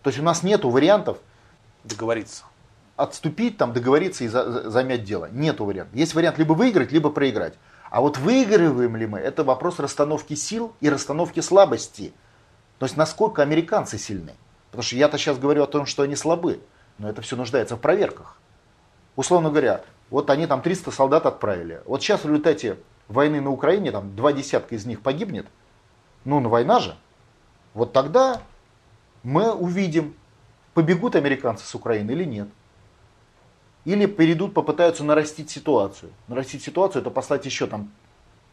То есть у нас нет вариантов договориться. Отступить, там, договориться и за, замять дело. Нету вариантов. Есть вариант либо выиграть, либо проиграть. А вот выигрываем ли мы, это вопрос расстановки сил и расстановки слабости. То есть насколько американцы сильны. Потому что я-то сейчас говорю о том, что они слабы. Но это все нуждается в проверках. Условно говоря, вот они там 300 солдат отправили. Вот сейчас в результате войны на Украине, там два десятка из них погибнет. Ну, на война же. Вот тогда мы увидим, побегут американцы с Украины или нет. Или перейдут, попытаются нарастить ситуацию. Нарастить ситуацию, это послать еще там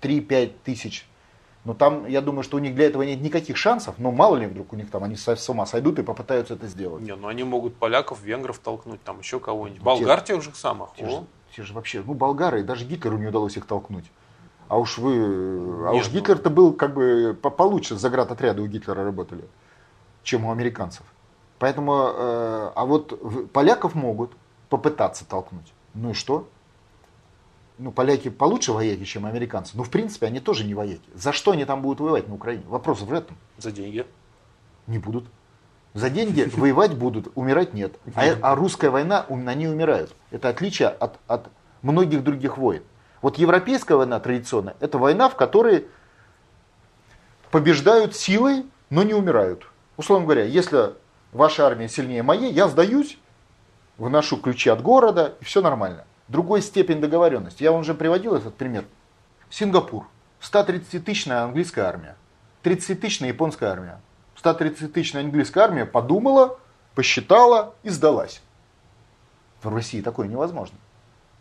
3-5 тысяч. Но там, я думаю, что у них для этого нет никаких шансов. Но мало ли вдруг у них там они с ума сойдут и попытаются это сделать. Не, ну они могут поляков, венгров толкнуть, там еще кого-нибудь. Болгар тех же самых. Те же, те же вообще, ну болгары, даже Гитлеру не удалось их толкнуть. А уж вы, а уж ну Гитлер-то был как бы получше, заградотряды у Гитлера работали, чем у американцев. Поэтому, э, а вот поляков могут попытаться толкнуть. Ну и что? Ну, поляки получше вояки, чем американцы. Но, в принципе, они тоже не вояки. За что они там будут воевать на Украине? Вопрос в этом. За деньги. Не будут. За деньги [LAUGHS] воевать будут, умирать нет. А, а русская война, они умирают. Это отличие от, от многих других войн. Вот европейская война традиционная, это война, в которой побеждают силой, но не умирают. Условно говоря, если ваша армия сильнее моей, я сдаюсь, выношу ключи от города, и все нормально. Другой степень договоренности. Я вам уже приводил этот пример. Сингапур. 130-тысячная английская армия. 30-тысячная японская армия. 130-тысячная английская армия подумала, посчитала и сдалась. В России такое невозможно.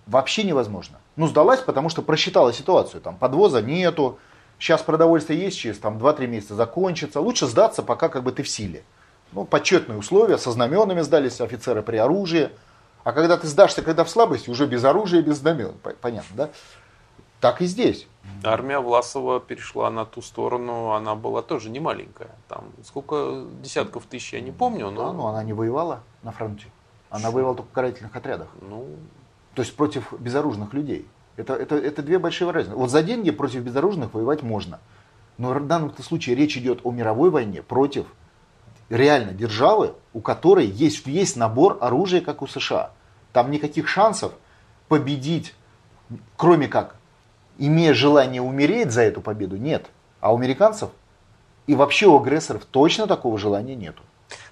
Вообще невозможно. Ну, сдалась, потому что просчитала ситуацию. Там подвоза нету, сейчас продовольствие есть, через там 2-3 месяца закончится. Лучше сдаться, пока как бы ты в силе. Ну, почетные условия, со знаменами сдались офицеры при оружии. А когда ты сдашься, когда в слабости, уже без оружия, без знамен. Понятно, да? Так и здесь. Армия Власова перешла на ту сторону, она была тоже не маленькая. Там сколько десятков тысяч, я не помню. Но... Да, но она не воевала на фронте. Она воевала только в карательных отрядах. Ну... То есть против безоружных людей. Это, это, это две большие разницы. Вот за деньги против безоружных воевать можно. Но в данном случае речь идет о мировой войне против реально державы, у которой есть весь набор оружия, как у США. Там никаких шансов победить, кроме как, имея желание умереть за эту победу, нет. А у американцев и вообще у агрессоров точно такого желания нету.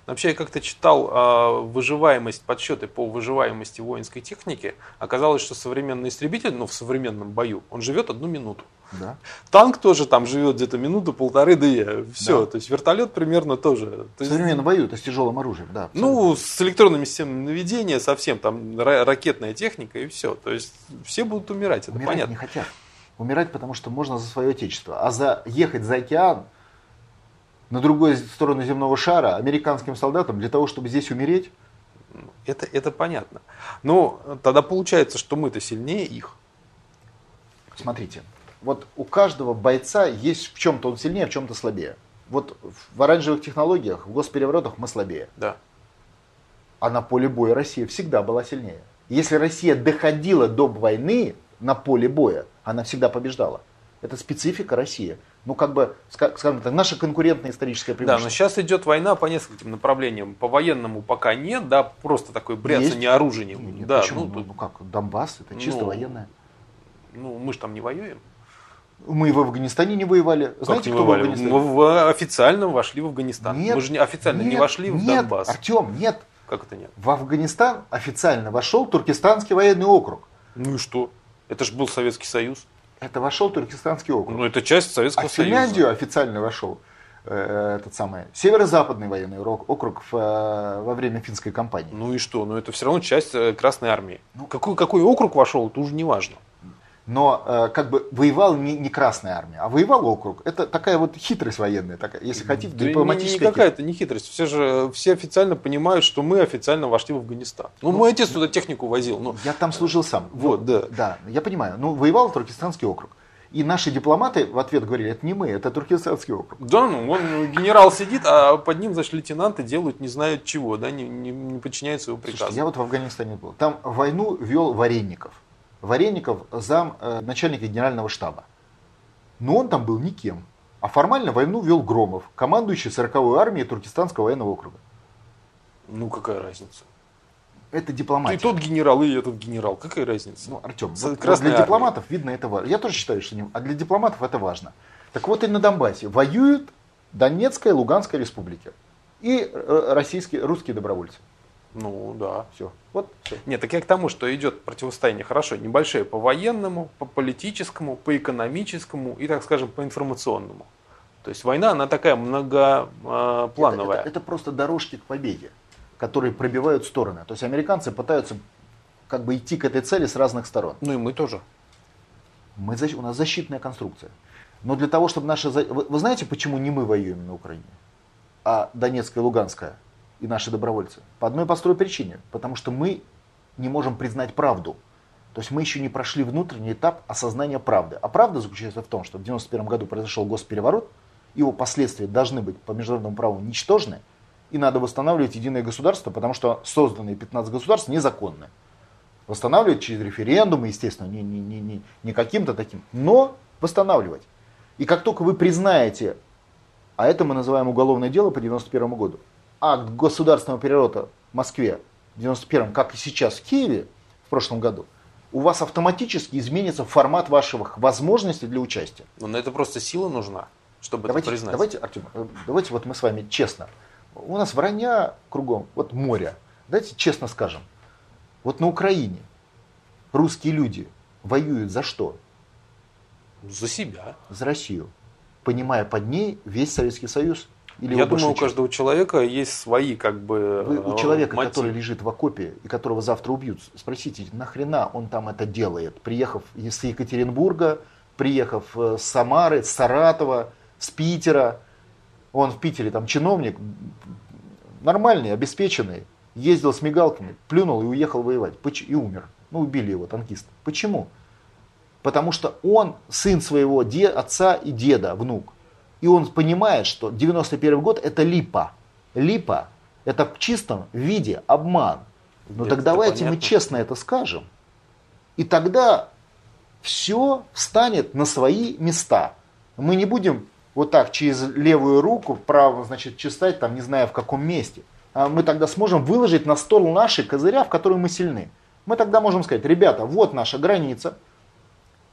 Вообще я как-то читал э, выживаемость, подсчеты по выживаемости воинской техники. Оказалось, что современный истребитель, ну в современном бою, он живет одну минуту. Да. Танк тоже там живет где-то минуту, полторы, две. Все. Да. То есть вертолет примерно тоже. В современном бою это с тяжелым оружием, да. Абсолютно. Ну, с электронными системами наведения совсем, там ракетная техника и все. То есть все будут умирать, это умирать понятно. не хотят. Умирать, потому что можно за свое отечество. А за ехать за океан на другую сторону земного шара американским солдатам для того, чтобы здесь умереть? Это, это понятно. Но тогда получается, что мы-то сильнее их. Смотрите, вот у каждого бойца есть в чем-то он сильнее, в чем-то слабее. Вот в оранжевых технологиях, в госпереворотах мы слабее. Да. А на поле боя Россия всегда была сильнее. Если Россия доходила до войны на поле боя, она всегда побеждала. Это специфика России. Ну, как бы, скажем так, наша конкурентная историческая преимущество. Да, но сейчас идет война по нескольким направлениям. По военному пока нет, да, просто такой бряцание оружием. Ну, нет, да, почему? Ну, ну, как, Донбасс, это чисто ну, военное. Ну, мы же там не воюем. Мы в Афганистане не воевали. Знаете, кто воевали? в Афганистане? Мы в, официально вошли в Афганистан. Нет, мы же не, официально нет, не вошли в нет, Донбасс. Артем, нет. Как это нет? В Афганистан официально вошел Туркестанский военный округ. Ну и что? Это же был Советский Союз. Это вошел Туркестанский округ. Ну это часть Советского а Союза. Финляндию официально вошел э, этот самый северо-западный военный округ в, э, во время финской кампании. Ну и что? Ну это все равно часть э, Красной армии. Ну, какой, какой округ вошел, это уже не важно но э, как бы воевал не, не Красная армия, а воевал округ. Это такая вот хитрость военная, такая, если хотите, да дипломатическая. Никакая это не хитрость. Все же все официально понимают, что мы официально вошли в Афганистан. Ну, ну мой отец туда технику возил. Ну, я там служил сам. Вот, ну, да. Да, я понимаю. Ну, воевал Туркестанский округ. И наши дипломаты в ответ говорили, это не мы, это Туркестанский округ. Да, ну, он генерал сидит, а под ним, значит, лейтенанты делают не знают чего, да, не, не, не подчиняются его приказу. Слушайте, я вот в Афганистане был. Там войну вел Варенников. Вареников зам э, начальника генерального штаба. Но он там был никем. А формально войну вел Громов, командующий 40-й армией Туркестанского военного округа. Ну, какая разница? Это дипломатия. И тот генерал, и этот генерал. Какая разница? Ну, Артем, вот для армия. дипломатов, видно, это важно. Я тоже считаю, что не... А для дипломатов это важно. Так вот и на Донбассе воюют Донецкая и Луганская республики. И э, российские, русские добровольцы. Ну да. Все. Вот все. Нет, так я к тому, что идет противостояние хорошо, небольшое по военному, по политическому, по экономическому и, так скажем, по информационному. То есть война, она такая многоплановая. Это, это, это просто дорожки к победе, которые пробивают стороны. То есть американцы пытаются как бы идти к этой цели с разных сторон. Ну и мы тоже. Мы, у нас защитная конструкция. Но для того, чтобы наша... Вы, вы знаете, почему не мы воюем на Украине, а Донецкая и Луганская и наши добровольцы? По одной простой причине. Потому что мы не можем признать правду. То есть мы еще не прошли внутренний этап осознания правды. А правда заключается в том, что в 1991 году произошел госпереворот, его последствия должны быть по международному праву ничтожны, и надо восстанавливать единое государство, потому что созданные 15 государств незаконны. Восстанавливать через референдумы, естественно, не, не, не, не, не каким-то таким, но восстанавливать. И как только вы признаете, а это мы называем уголовное дело по 91 году, акт государственного переворота в Москве в 91 как и сейчас в Киеве в прошлом году, у вас автоматически изменится формат ваших возможностей для участия. Но на это просто сила нужна, чтобы давайте, это признать. Давайте, Артем, э, давайте вот мы с вами честно. У нас вранья кругом, вот море. Давайте честно скажем. Вот на Украине русские люди воюют за что? За себя. За Россию. Понимая под ней весь Советский Союз. Или Я думаю, у каждого человека есть свои как бы Вы у человека, мотив. который лежит в окопе и которого завтра убьют, спросите, нахрена он там это делает? Приехав из Екатеринбурга, приехав э, с Самары, с Саратова, с Питера, он в Питере там чиновник, нормальный, обеспеченный, ездил с мигалками, плюнул и уехал воевать, и умер. Ну, убили его, танкист. Почему? Потому что он сын своего де, отца и деда, внук. И он понимает, что 91 год это липа. Липа это в чистом виде обман. Но так давайте понятно. мы честно это скажем. И тогда все встанет на свои места. Мы не будем вот так через левую руку, право, значит, чесать, там, не знаю в каком месте. А мы тогда сможем выложить на стол наши козыря, в которые мы сильны. Мы тогда можем сказать, ребята, вот наша граница,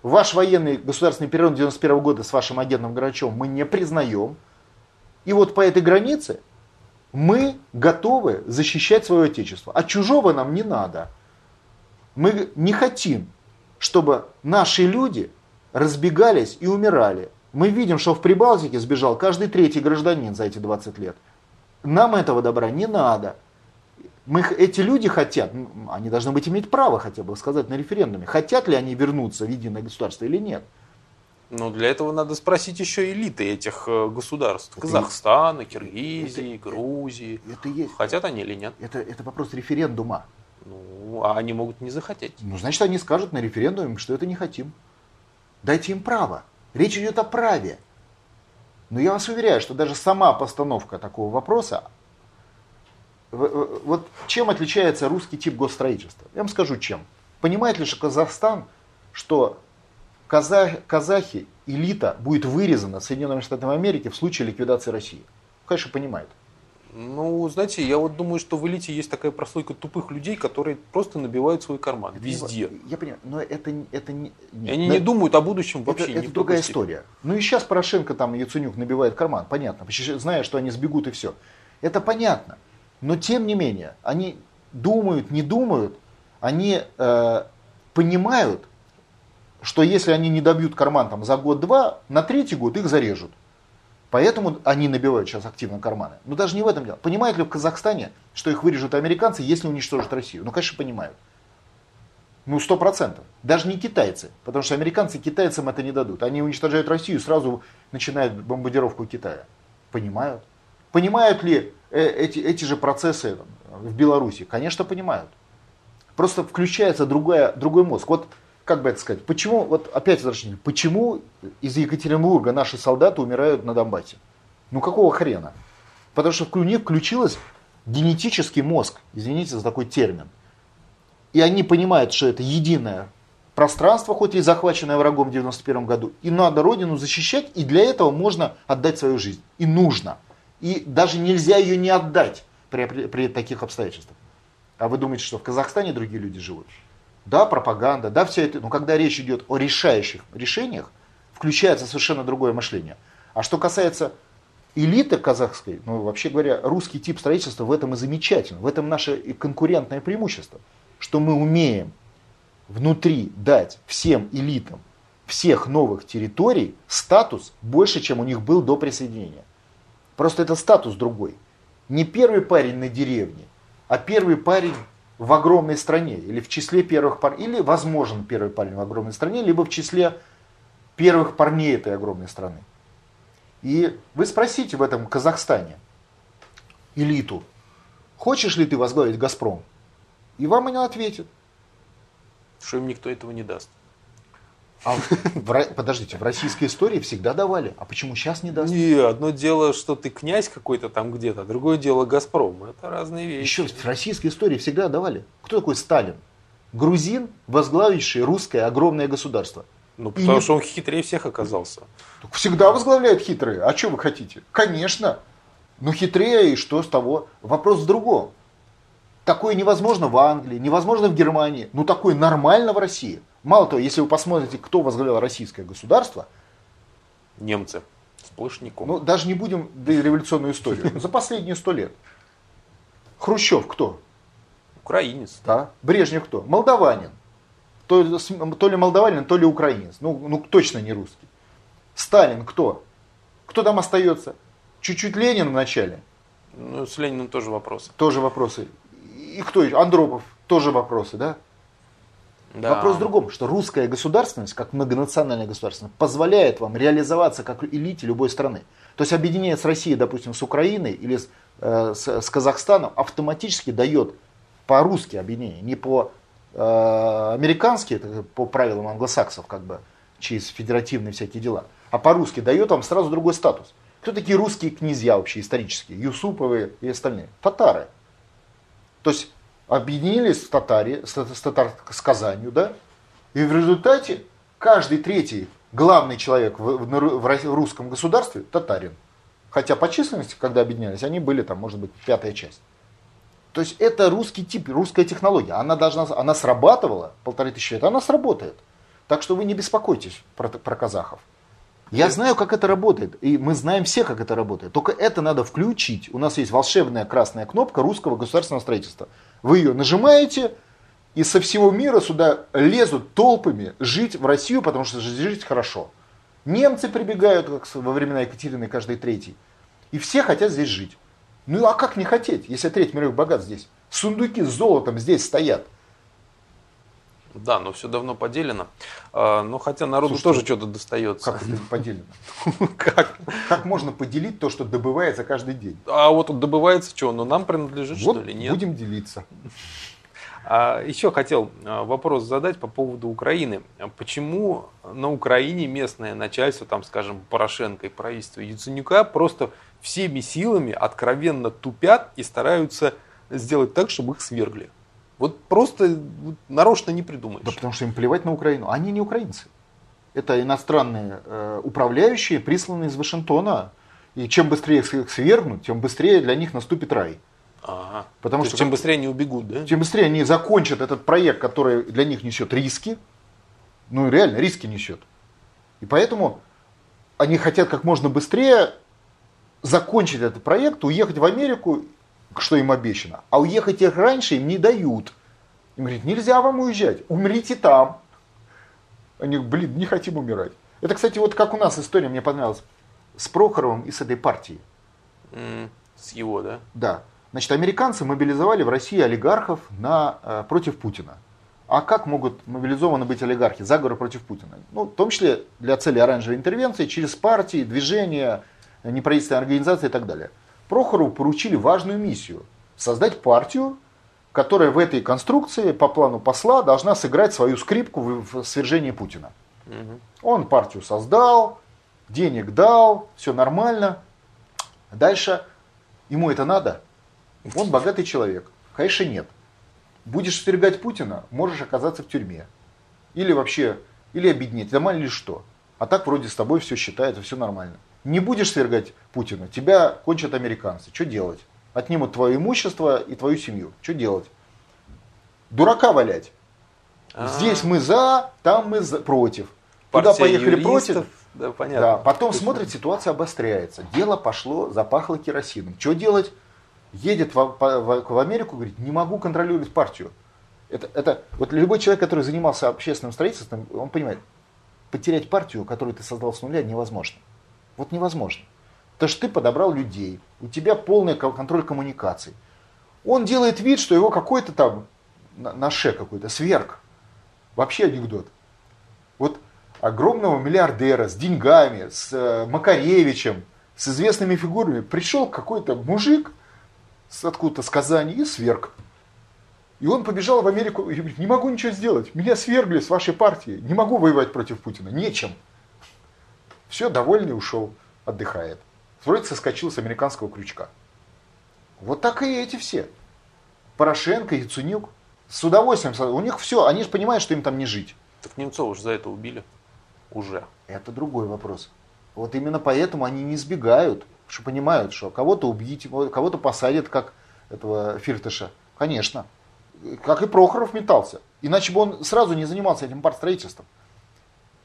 Ваш военный государственный период 91 года с вашим агентом Грачевым мы не признаем. И вот по этой границе мы готовы защищать свое отечество. А чужого нам не надо. Мы не хотим, чтобы наши люди разбегались и умирали. Мы видим, что в Прибалтике сбежал каждый третий гражданин за эти 20 лет. Нам этого добра не надо мы, эти люди хотят, они должны быть иметь право хотя бы сказать на референдуме, хотят ли они вернуться в единое государство или нет. Ну, для этого надо спросить еще элиты этих э, государств. Это Казахстана, Киргизии, это, Грузии. Это есть. Хотят они или нет? Это, это вопрос референдума. Ну, а они могут не захотеть. Ну, значит, они скажут на референдуме, что это не хотим. Дайте им право. Речь идет о праве. Но я вас уверяю, что даже сама постановка такого вопроса, вот чем отличается русский тип госстроительства? Я вам скажу чем. Понимает ли Казахстан, что казах, казахи, элита будет вырезана Соединенными Штатами Америки в случае ликвидации России? Конечно, понимает. Ну, знаете, я вот думаю, что в элите есть такая прослойка тупых людей, которые просто набивают свой карман это везде. Я понимаю, но это, это не... И они но, не думают о будущем вообще. Это, это другая история. Ну и сейчас Порошенко там, Яценюк набивает карман, понятно, зная, что они сбегут и все. Это понятно. Но тем не менее, они думают, не думают, они э, понимают, что если они не добьют карман там, за год-два, на третий год их зарежут. Поэтому они набивают сейчас активно карманы. Но даже не в этом дело. Понимают ли в Казахстане, что их вырежут американцы, если уничтожат Россию? Ну, конечно, понимают. Ну, сто процентов. Даже не китайцы. Потому что американцы китайцам это не дадут. Они уничтожают Россию, сразу начинают бомбардировку Китая. Понимают. Понимают ли э, эти, эти же процессы в Беларуси? Конечно, понимают. Просто включается другая, другой мозг. Вот как бы это сказать, почему, вот опять возвращение, почему из Екатеринбурга наши солдаты умирают на Донбассе? Ну какого хрена? Потому что в них включилась генетический мозг, извините за такой термин. И они понимают, что это единое пространство, хоть и захваченное врагом в 91 году, и надо родину защищать, и для этого можно отдать свою жизнь. И нужно и даже нельзя ее не отдать при, при, таких обстоятельствах. А вы думаете, что в Казахстане другие люди живут? Да, пропаганда, да, все это. Но когда речь идет о решающих решениях, включается совершенно другое мышление. А что касается элиты казахской, ну, вообще говоря, русский тип строительства в этом и замечательно. В этом наше конкурентное преимущество. Что мы умеем внутри дать всем элитам всех новых территорий статус больше, чем у них был до присоединения. Просто это статус другой. Не первый парень на деревне, а первый парень в огромной стране, или в числе первых парней, или возможен первый парень в огромной стране, либо в числе первых парней этой огромной страны. И вы спросите в этом Казахстане элиту, хочешь ли ты возглавить «Газпром»? И вам они ответят. Что им никто этого не даст. А в, [LAUGHS] подождите, в российской истории всегда давали. А почему сейчас не даст? Не, одно дело, что ты князь какой-то там где-то, другое дело Газпром. Это разные вещи. Еще в российской истории всегда давали. Кто такой Сталин? Грузин, возглавивший русское огромное государство. Ну, потому И что он хитрее всех оказался. Всегда возглавляет хитрые. А что вы хотите? Конечно. Но хитрее, и что с того? Вопрос в другом. Такое невозможно в Англии, невозможно в Германии. Ну, такое нормально в России. Мало того, если вы посмотрите, кто возглавлял российское государство. Немцы. Сплошняком. Ну, даже не будем революционную историю. За последние сто лет. Хрущев кто? Украинец. Да. Брежнев кто? Молдаванин. То, то ли молдаванин, то ли украинец. Ну, ну, точно не русский. Сталин кто? Кто там остается? Чуть-чуть Ленин в начале. Ну, с Лениным тоже вопросы. Тоже вопросы. И кто еще? Андропов. Тоже вопросы, да? Да. Вопрос в другом, что русская государственность, как многонациональная государственность, позволяет вам реализоваться как элите любой страны. То есть объединение с Россией, допустим, с Украиной или с, э, с, с Казахстаном автоматически дает по-русски объединение, не по э, американски, это по правилам англосаксов, как бы, через федеративные всякие дела, а по-русски дает вам сразу другой статус. Кто такие русские князья вообще исторические? Юсуповы и остальные. Татары. То есть объединились с, татари, с, с, татар, с Казанью, да? И в результате каждый третий главный человек в, в, в русском государстве татарин. Хотя по численности, когда объединялись, они были там, может быть, пятая часть. То есть это русский тип, русская технология. Она должна, она срабатывала полторы тысячи лет, она сработает. Так что вы не беспокойтесь про, про казахов. Я знаю, как это работает, и мы знаем все, как это работает. Только это надо включить. У нас есть волшебная красная кнопка русского государственного строительства. Вы ее нажимаете, и со всего мира сюда лезут толпами жить в Россию, потому что жить хорошо. Немцы прибегают, как во времена Екатерины, каждый третий. И все хотят здесь жить. Ну а как не хотеть, если треть мировых богат здесь? Сундуки с золотом здесь стоят. Да, но все давно поделено. А, но хотя народу Слушай, тоже что-то достается. Как это поделено? [LAUGHS] Как? Как можно поделить то, что добывается каждый день? А вот добывается что? Но нам принадлежит, вот что ли? Нет. Будем делиться. А еще хотел а, вопрос задать по поводу Украины. Почему на Украине местное начальство, там, скажем, Порошенко и правительство Яценюка просто всеми силами откровенно тупят и стараются сделать так, чтобы их свергли? Вот просто нарочно не придумаешь. Да потому что им плевать на Украину. Они не украинцы. Это иностранные э, управляющие, присланные из Вашингтона. И чем быстрее их свергнут, тем быстрее для них наступит рай. Ага. Потому То что чем быстрее они убегут, да? Чем быстрее они закончат этот проект, который для них несет риски. Ну реально риски несет. И поэтому они хотят как можно быстрее закончить этот проект, уехать в Америку что им обещано. А уехать их раньше им не дают. Им говорят, нельзя вам уезжать, умрите там. Они, блин, не хотим умирать. Это, кстати, вот как у нас история, мне понравилась, с Прохоровым и с этой партией. Mm, с его, да? Да. Значит, американцы мобилизовали в России олигархов на, э, против Путина. А как могут мобилизованы быть олигархи? Заговор против Путина. Ну, в том числе для цели оранжевой интервенции, через партии, движения, неправительственные организации и так далее. Прохорову поручили важную миссию – создать партию, которая в этой конструкции по плану посла должна сыграть свою скрипку в свержении Путина. Угу. Он партию создал, денег дал, все нормально. Дальше ему это надо. Он богатый человек. Конечно, нет. Будешь свергать Путина, можешь оказаться в тюрьме. Или вообще, или обеднеть, да мало ли что. А так вроде с тобой все считается, все нормально. Не будешь свергать Путина, тебя кончат американцы. Что делать? Отнимут твое имущество и твою семью. Что делать? Дурака валять. А-а-а. Здесь мы за, там мы за, против. Туда поехали юристов, против. Да, понятно. Да, потом смотрит, ситуация обостряется. Дело пошло, запахло керосином. Что делать? Едет в, в, в Америку, говорит, не могу контролировать партию. Это, это, вот любой человек, который занимался общественным строительством, он понимает, потерять партию, которую ты создал с нуля, невозможно. Вот невозможно. Потому что ты подобрал людей, у тебя полный контроль коммуникаций. Он делает вид, что его какой-то там на, на ше какой-то, сверг. Вообще анекдот. Вот огромного миллиардера с деньгами, с э, Макаревичем, с известными фигурами пришел какой-то мужик с откуда-то с Казани и сверг. И он побежал в Америку и говорит, не могу ничего сделать, меня свергли с вашей партии, не могу воевать против Путина, нечем. Все, довольный ушел, отдыхает. Вроде соскочил с американского крючка. Вот так и эти все. Порошенко, Яценюк. С удовольствием. У них все, они же понимают, что им там не жить. Так Немцова уже за это убили. Уже. Это другой вопрос. Вот именно поэтому они не избегают, что понимают, что кого-то убить, кого-то посадят, как этого Фиртыша. Конечно. Как и Прохоров метался. Иначе бы он сразу не занимался этим партстроительством.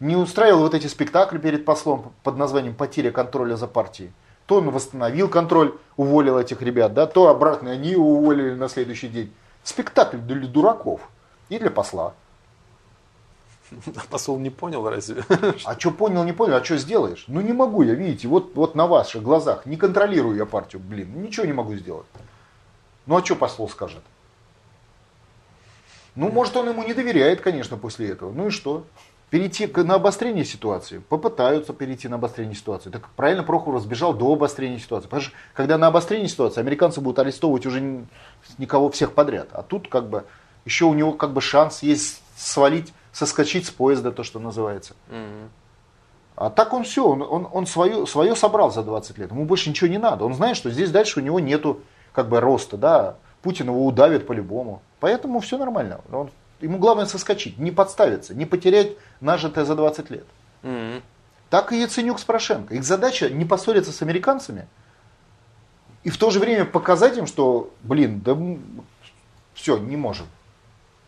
Не устраивал вот эти спектакли перед послом под названием «Потеря контроля за партией». То он восстановил контроль, уволил этих ребят, да, то обратно они уволили на следующий день. Спектакль для дураков и для посла. А посол не понял разве? А что понял, не понял, а что сделаешь? Ну не могу я, видите, вот, вот на ваших глазах, не контролирую я партию, блин, ничего не могу сделать. Ну а что посол скажет? Ну, может, он ему не доверяет, конечно, после этого. Ну и что? Перейти на обострение ситуации, попытаются перейти на обострение ситуации. Так правильно Прохоров сбежал до обострения ситуации. Потому что когда на обострение ситуации, американцы будут арестовывать уже никого всех подряд. А тут как бы еще у него как бы шанс есть свалить, соскочить с поезда, то, что называется. Mm-hmm. А так он все, он, он, он свое, свое собрал за 20 лет. Ему больше ничего не надо. Он знает, что здесь дальше у него нету как бы роста, да. Путин его удавит по-любому. Поэтому все нормально. Он Ему главное соскочить, не подставиться, не потерять нажитое за 20 лет. Mm-hmm. Так и Яценюк с Порошенко. Их задача не поссориться с американцами и в то же время показать им, что, блин, да все, не можем.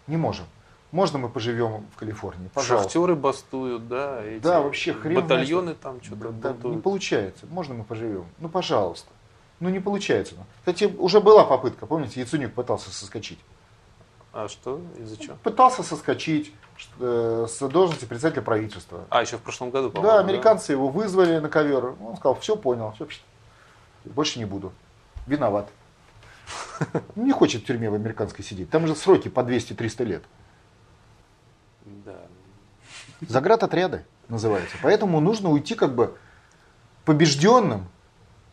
Не можем. Можно мы поживем в Калифорнии? Пожалуйста. Шахтеры бастуют, да. Эти да, вообще хрен. Батальоны знает, там что-то да, Не получается. Можно мы поживем? Ну, пожалуйста. Ну, не получается. Кстати, уже была попытка, помните, Яценюк пытался соскочить. А что? Из-за чего? Пытался соскочить э, с должности председателя правительства. А, еще в прошлом году, по-моему. Да, американцы да? его вызвали на ковер. Он сказал, все понял, все, больше не буду. Виноват. [LAUGHS] Не хочет в тюрьме в американской сидеть. Там же сроки по 200-300 лет. Да. Заградотряды называется. Поэтому нужно уйти как бы побежденным,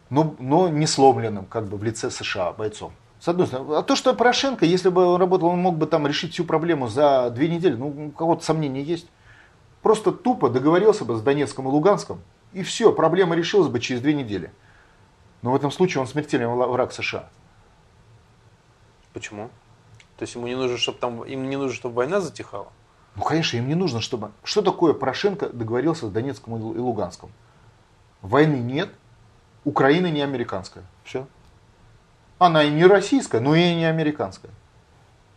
но, но не сломленным, как бы в лице США бойцом. С одной стороны. А то, что Порошенко, если бы он работал, он мог бы там решить всю проблему за две недели. Ну, у кого-то сомнения есть. Просто тупо договорился бы с Донецком и Луганском, и все, проблема решилась бы через две недели. Но в этом случае он смертельный враг США. Почему? То есть ему не нужно, чтобы там, им не нужно, чтобы война затихала? Ну, конечно, им не нужно, чтобы... Что такое Порошенко договорился с Донецком и Луганском? Войны нет, Украина не американская. Все. Она и не российская, но и не американская.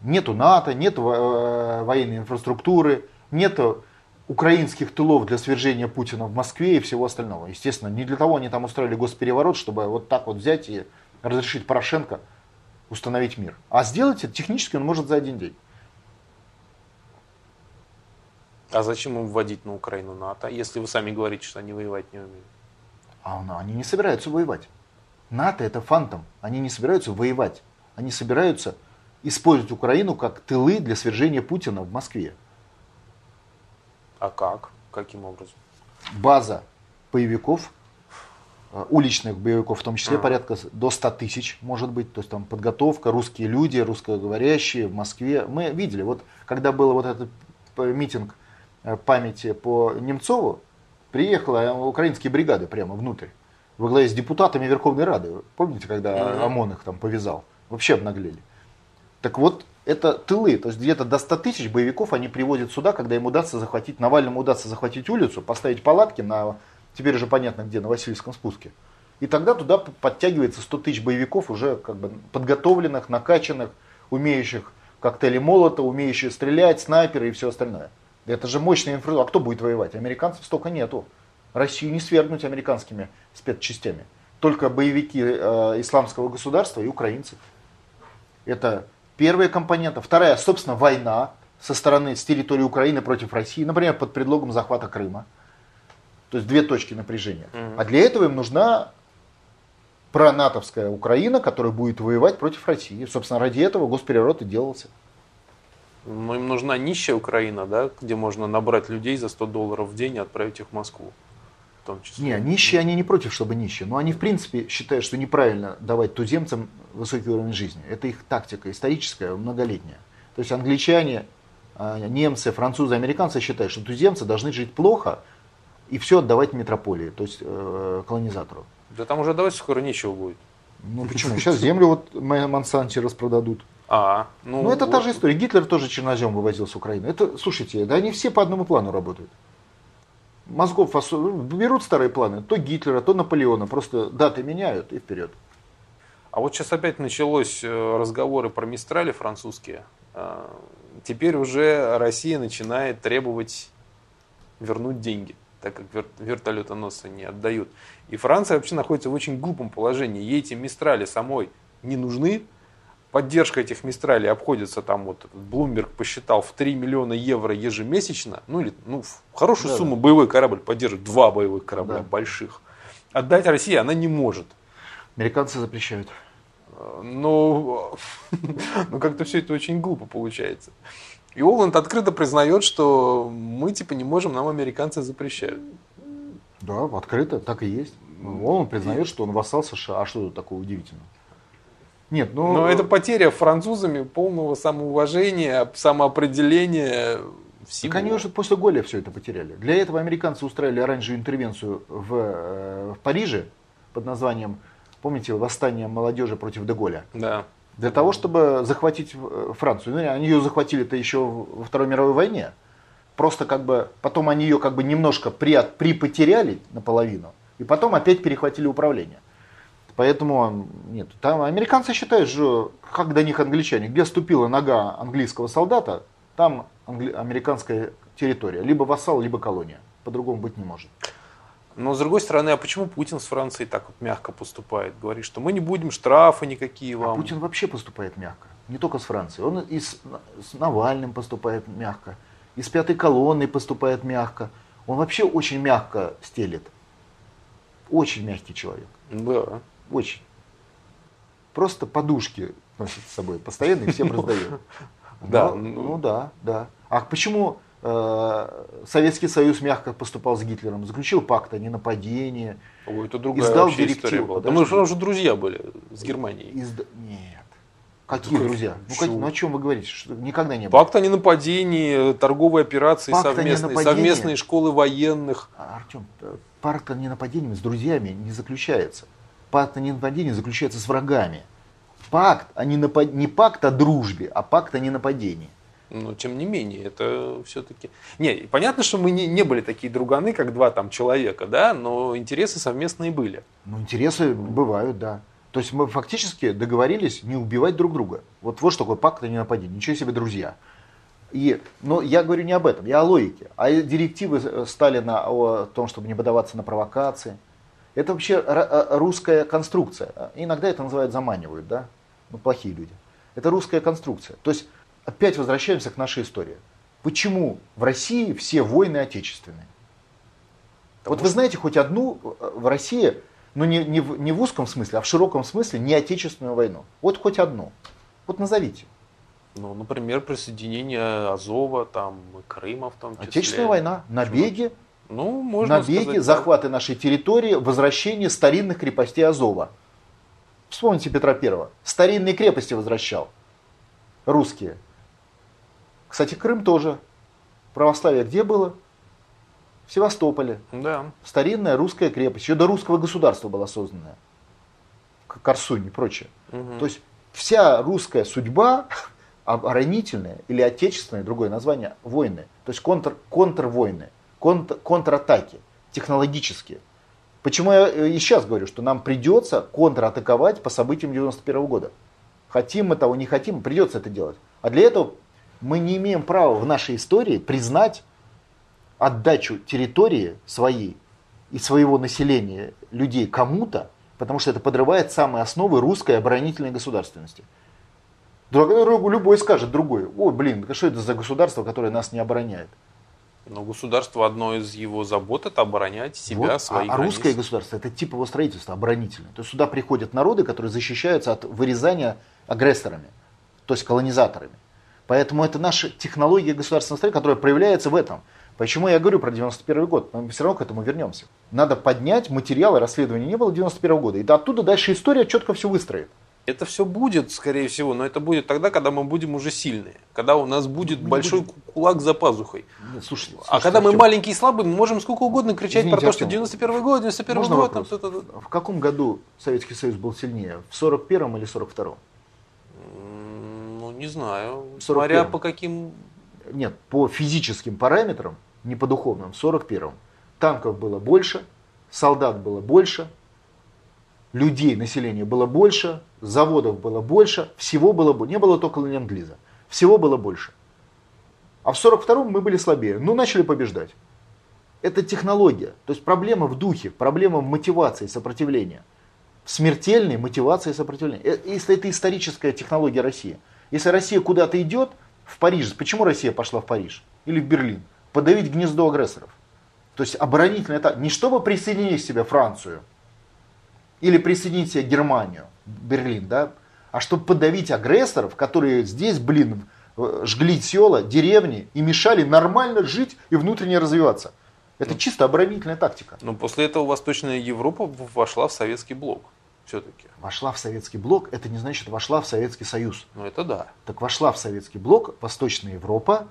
Нету НАТО, нету э, военной инфраструктуры, нету украинских тылов для свержения Путина в Москве и всего остального. Естественно, не для того они там устроили госпереворот, чтобы вот так вот взять и разрешить Порошенко установить мир. А сделать это технически он может за один день. А зачем им вводить на Украину НАТО, если вы сами говорите, что они воевать не умеют? А они не собираются воевать. НАТО это фантом. Они не собираются воевать. Они собираются использовать Украину как тылы для свержения Путина в Москве. А как? Каким образом? База боевиков, э, уличных боевиков, в том числе а. порядка до 100 тысяч, может быть. То есть там подготовка, русские люди, русскоговорящие в Москве. Мы видели, вот когда был вот этот митинг э, памяти по Немцову, приехала украинские бригады прямо внутрь во главе с депутатами Верховной Рады. Помните, когда mm-hmm. ОМОН их там повязал? Вообще обнаглели. Так вот, это тылы, то есть где-то до 100 тысяч боевиков они приводят сюда, когда им удастся захватить, Навальному удастся захватить улицу, поставить палатки на, теперь уже понятно где, на Васильевском спуске. И тогда туда подтягивается 100 тысяч боевиков, уже как бы подготовленных, накачанных, умеющих коктейли молота, умеющие стрелять, снайперы и все остальное. Это же мощная инфраструктура. А кто будет воевать? Американцев столько нету. Россию не свергнуть американскими спецчастями. Только боевики э, исламского государства и украинцы. Это первая компонента. Вторая, собственно, война со стороны, с территории Украины против России, например, под предлогом захвата Крыма. То есть две точки напряжения. Угу. А для этого им нужна пронатовская Украина, которая будет воевать против России. Собственно, ради этого госпереворот и делался. Но им нужна нищая Украина, да, где можно набрать людей за 100 долларов в день и отправить их в Москву. Том числе. Не, нищие, они не против, чтобы нищие. Но они, в принципе, считают, что неправильно давать туземцам высокий уровень жизни. Это их тактика историческая, многолетняя. То есть англичане, а, немцы, французы, американцы считают, что туземцы должны жить плохо и все отдавать метрополии, то есть э, колонизатору. Да там уже давать скоро нечего будет. Ну почему? Сейчас землю вот Монсанте распродадут. А, ну, ну это вот. та же история. Гитлер тоже чернозем вывозил с Украины. Это, слушайте, да они все по одному плану работают. Мозгов берут старые планы, то Гитлера, то Наполеона, просто даты меняют и вперед. А вот сейчас опять началось э, разговоры про Мистрали французские. А, теперь уже Россия начинает требовать вернуть деньги, так как вертолетоносцы не отдают. И Франция вообще находится в очень глупом положении. Ей эти Мистрали самой не нужны, поддержка этих Мистралей обходится там вот Блумберг посчитал в 3 миллиона евро ежемесячно, ну или ну, в хорошую да, сумму да. боевой корабль поддерживает, два боевых корабля да. больших. Отдать России она не может. Американцы запрещают. Э, ну, [LAUGHS] ну как-то все это очень глупо получается. И Оланд открыто признает, что мы типа не можем, нам американцы запрещают. Да, открыто, так и есть. Оланд признает, что он вассал США. А что тут такого удивительного? Нет, ну... Но это потеря французами полного самоуважения, самоопределения всего. Так они уже после Голля все это потеряли. Для этого американцы устраивали оранжевую интервенцию в, э, в Париже под названием, помните, «Восстание молодежи против Деголя». Да. Для того, чтобы захватить э, Францию. Ну, они ее захватили-то еще во Второй мировой войне. Просто как бы, потом они ее как бы немножко при, припотеряли наполовину. И потом опять перехватили управление. Поэтому нет. Там американцы считают, что как до них англичане, где ступила нога английского солдата, там англи- американская территория. Либо вассал, либо колония. По-другому быть не может. Но с другой стороны, а почему Путин с Францией так вот мягко поступает? Говорит, что мы не будем штрафы никакие а вам. А Путин вообще поступает мягко. Не только с Францией. Он и с, с Навальным поступает мягко. И с пятой колонной поступает мягко. Он вообще очень мягко стелит. Очень мягкий человек. Да. Очень. Просто подушки носит с собой постоянно и всем [LAUGHS] раздает. [LAUGHS] Да. Ну, ну да, да. А почему э, Советский Союз мягко поступал с Гитлером? Заключил пакт о ненападении. Ой, это другая издал директиву. Была. Да мы же уже друзья были с Германией. Изда... Нет. Какие Только друзья? Ну, как, ну о чем вы говорите? Что никогда не было. Пакт о ненападении, торговые операции пакт совместные, совместные школы военных. А, Артем, пакт о ненападении с друзьями не заключается. Пакт о ненападении заключается с врагами. Пакт, а не, напад... не пакт о дружбе, а пакт о ненападении. Но тем не менее, это все-таки... Не, понятно, что мы не, не были такие друганы, как два там человека, да, но интересы совместные были. Ну, интересы бывают, да. То есть мы фактически договорились не убивать друг друга. Вот вот что такое пакт о ненападении. Ничего себе, друзья. И, но я говорю не об этом, я о логике. А директивы Сталина о том, чтобы не подаваться на провокации – это вообще э, русская конструкция. Иногда это называют заманивают, да? Ну, плохие люди. Это русская конструкция. То есть опять возвращаемся к нашей истории. Почему в России все войны отечественные? Потому вот вы знаете хоть одну э, в России, ну не, не, в, не в узком смысле, а в широком смысле, не отечественную войну. Вот хоть одну. Вот назовите. Ну, например, присоединение Азова, там, Крыма в том числе. Отечественная война, набеги, Почему? Ну, можно Набеги, сказать, захваты нашей территории, возвращение старинных крепостей Азова. Вспомните Петра Первого. Старинные крепости возвращал. Русские. Кстати, Крым тоже. Православие где было? В Севастополе. Да. Старинная русская крепость. Еще до русского государства была созданная. Корсунь и прочее. Угу. То есть вся русская судьба [LAUGHS] оборонительная или отечественная, другое название, войны. То есть контр, контрвойны контр, контратаки технологические. Почему я э, и сейчас говорю, что нам придется контратаковать по событиям 91 года. Хотим мы того, не хотим, придется это делать. А для этого мы не имеем права в нашей истории признать отдачу территории своей и своего населения, людей кому-то, потому что это подрывает самые основы русской оборонительной государственности. Любой скажет другой, ой, блин, что это за государство, которое нас не обороняет. Но государство, одно из его забот, это оборонять себя, вот, свои а, а русское государство, это типовое строительство, оборонительное. То есть сюда приходят народы, которые защищаются от вырезания агрессорами, то есть колонизаторами. Поэтому это наша технология государственного строения, которая проявляется в этом. Почему я говорю про 91 год? Мы все равно к этому вернемся. Надо поднять материалы расследования не было 91 года. И оттуда дальше история четко все выстроит. Это все будет, скорее всего, но это будет тогда, когда мы будем уже сильные. Когда у нас будет мы большой будем... кулак за пазухой. Нет, слушай, слушай, а когда Артем, мы маленькие и слабые, мы можем сколько угодно кричать Извините, про то, что 91 год, 91 год. Вопрос? Там, то, то, В каком году Советский Союз был сильнее? В 41 или 42? Ну, не знаю. 41. Смотря по каким... Нет, по физическим параметрам, не по духовным, в 41-м. Танков было больше, солдат было больше, людей, населения было больше, заводов было больше, всего было больше. Не было только ленд-лиза. Всего было больше. А в 42-м мы были слабее. Ну, начали побеждать. Это технология. То есть проблема в духе, проблема в мотивации сопротивления. Смертельной мотивации сопротивления. Э, если это историческая технология России. Если Россия куда-то идет, в Париж, почему Россия пошла в Париж или в Берлин? Подавить гнездо агрессоров. То есть оборонительная это не чтобы присоединить себе Францию или присоединить себе Германию, Берлин, да, а чтобы подавить агрессоров, которые здесь, блин, жгли села, деревни и мешали нормально жить и внутренне развиваться. Это ну, чисто оборонительная тактика. Но после этого Восточная Европа вошла в Советский блок все-таки. Вошла в Советский блок, это не значит вошла в Советский Союз. Ну это да. Так вошла в Советский блок Восточная Европа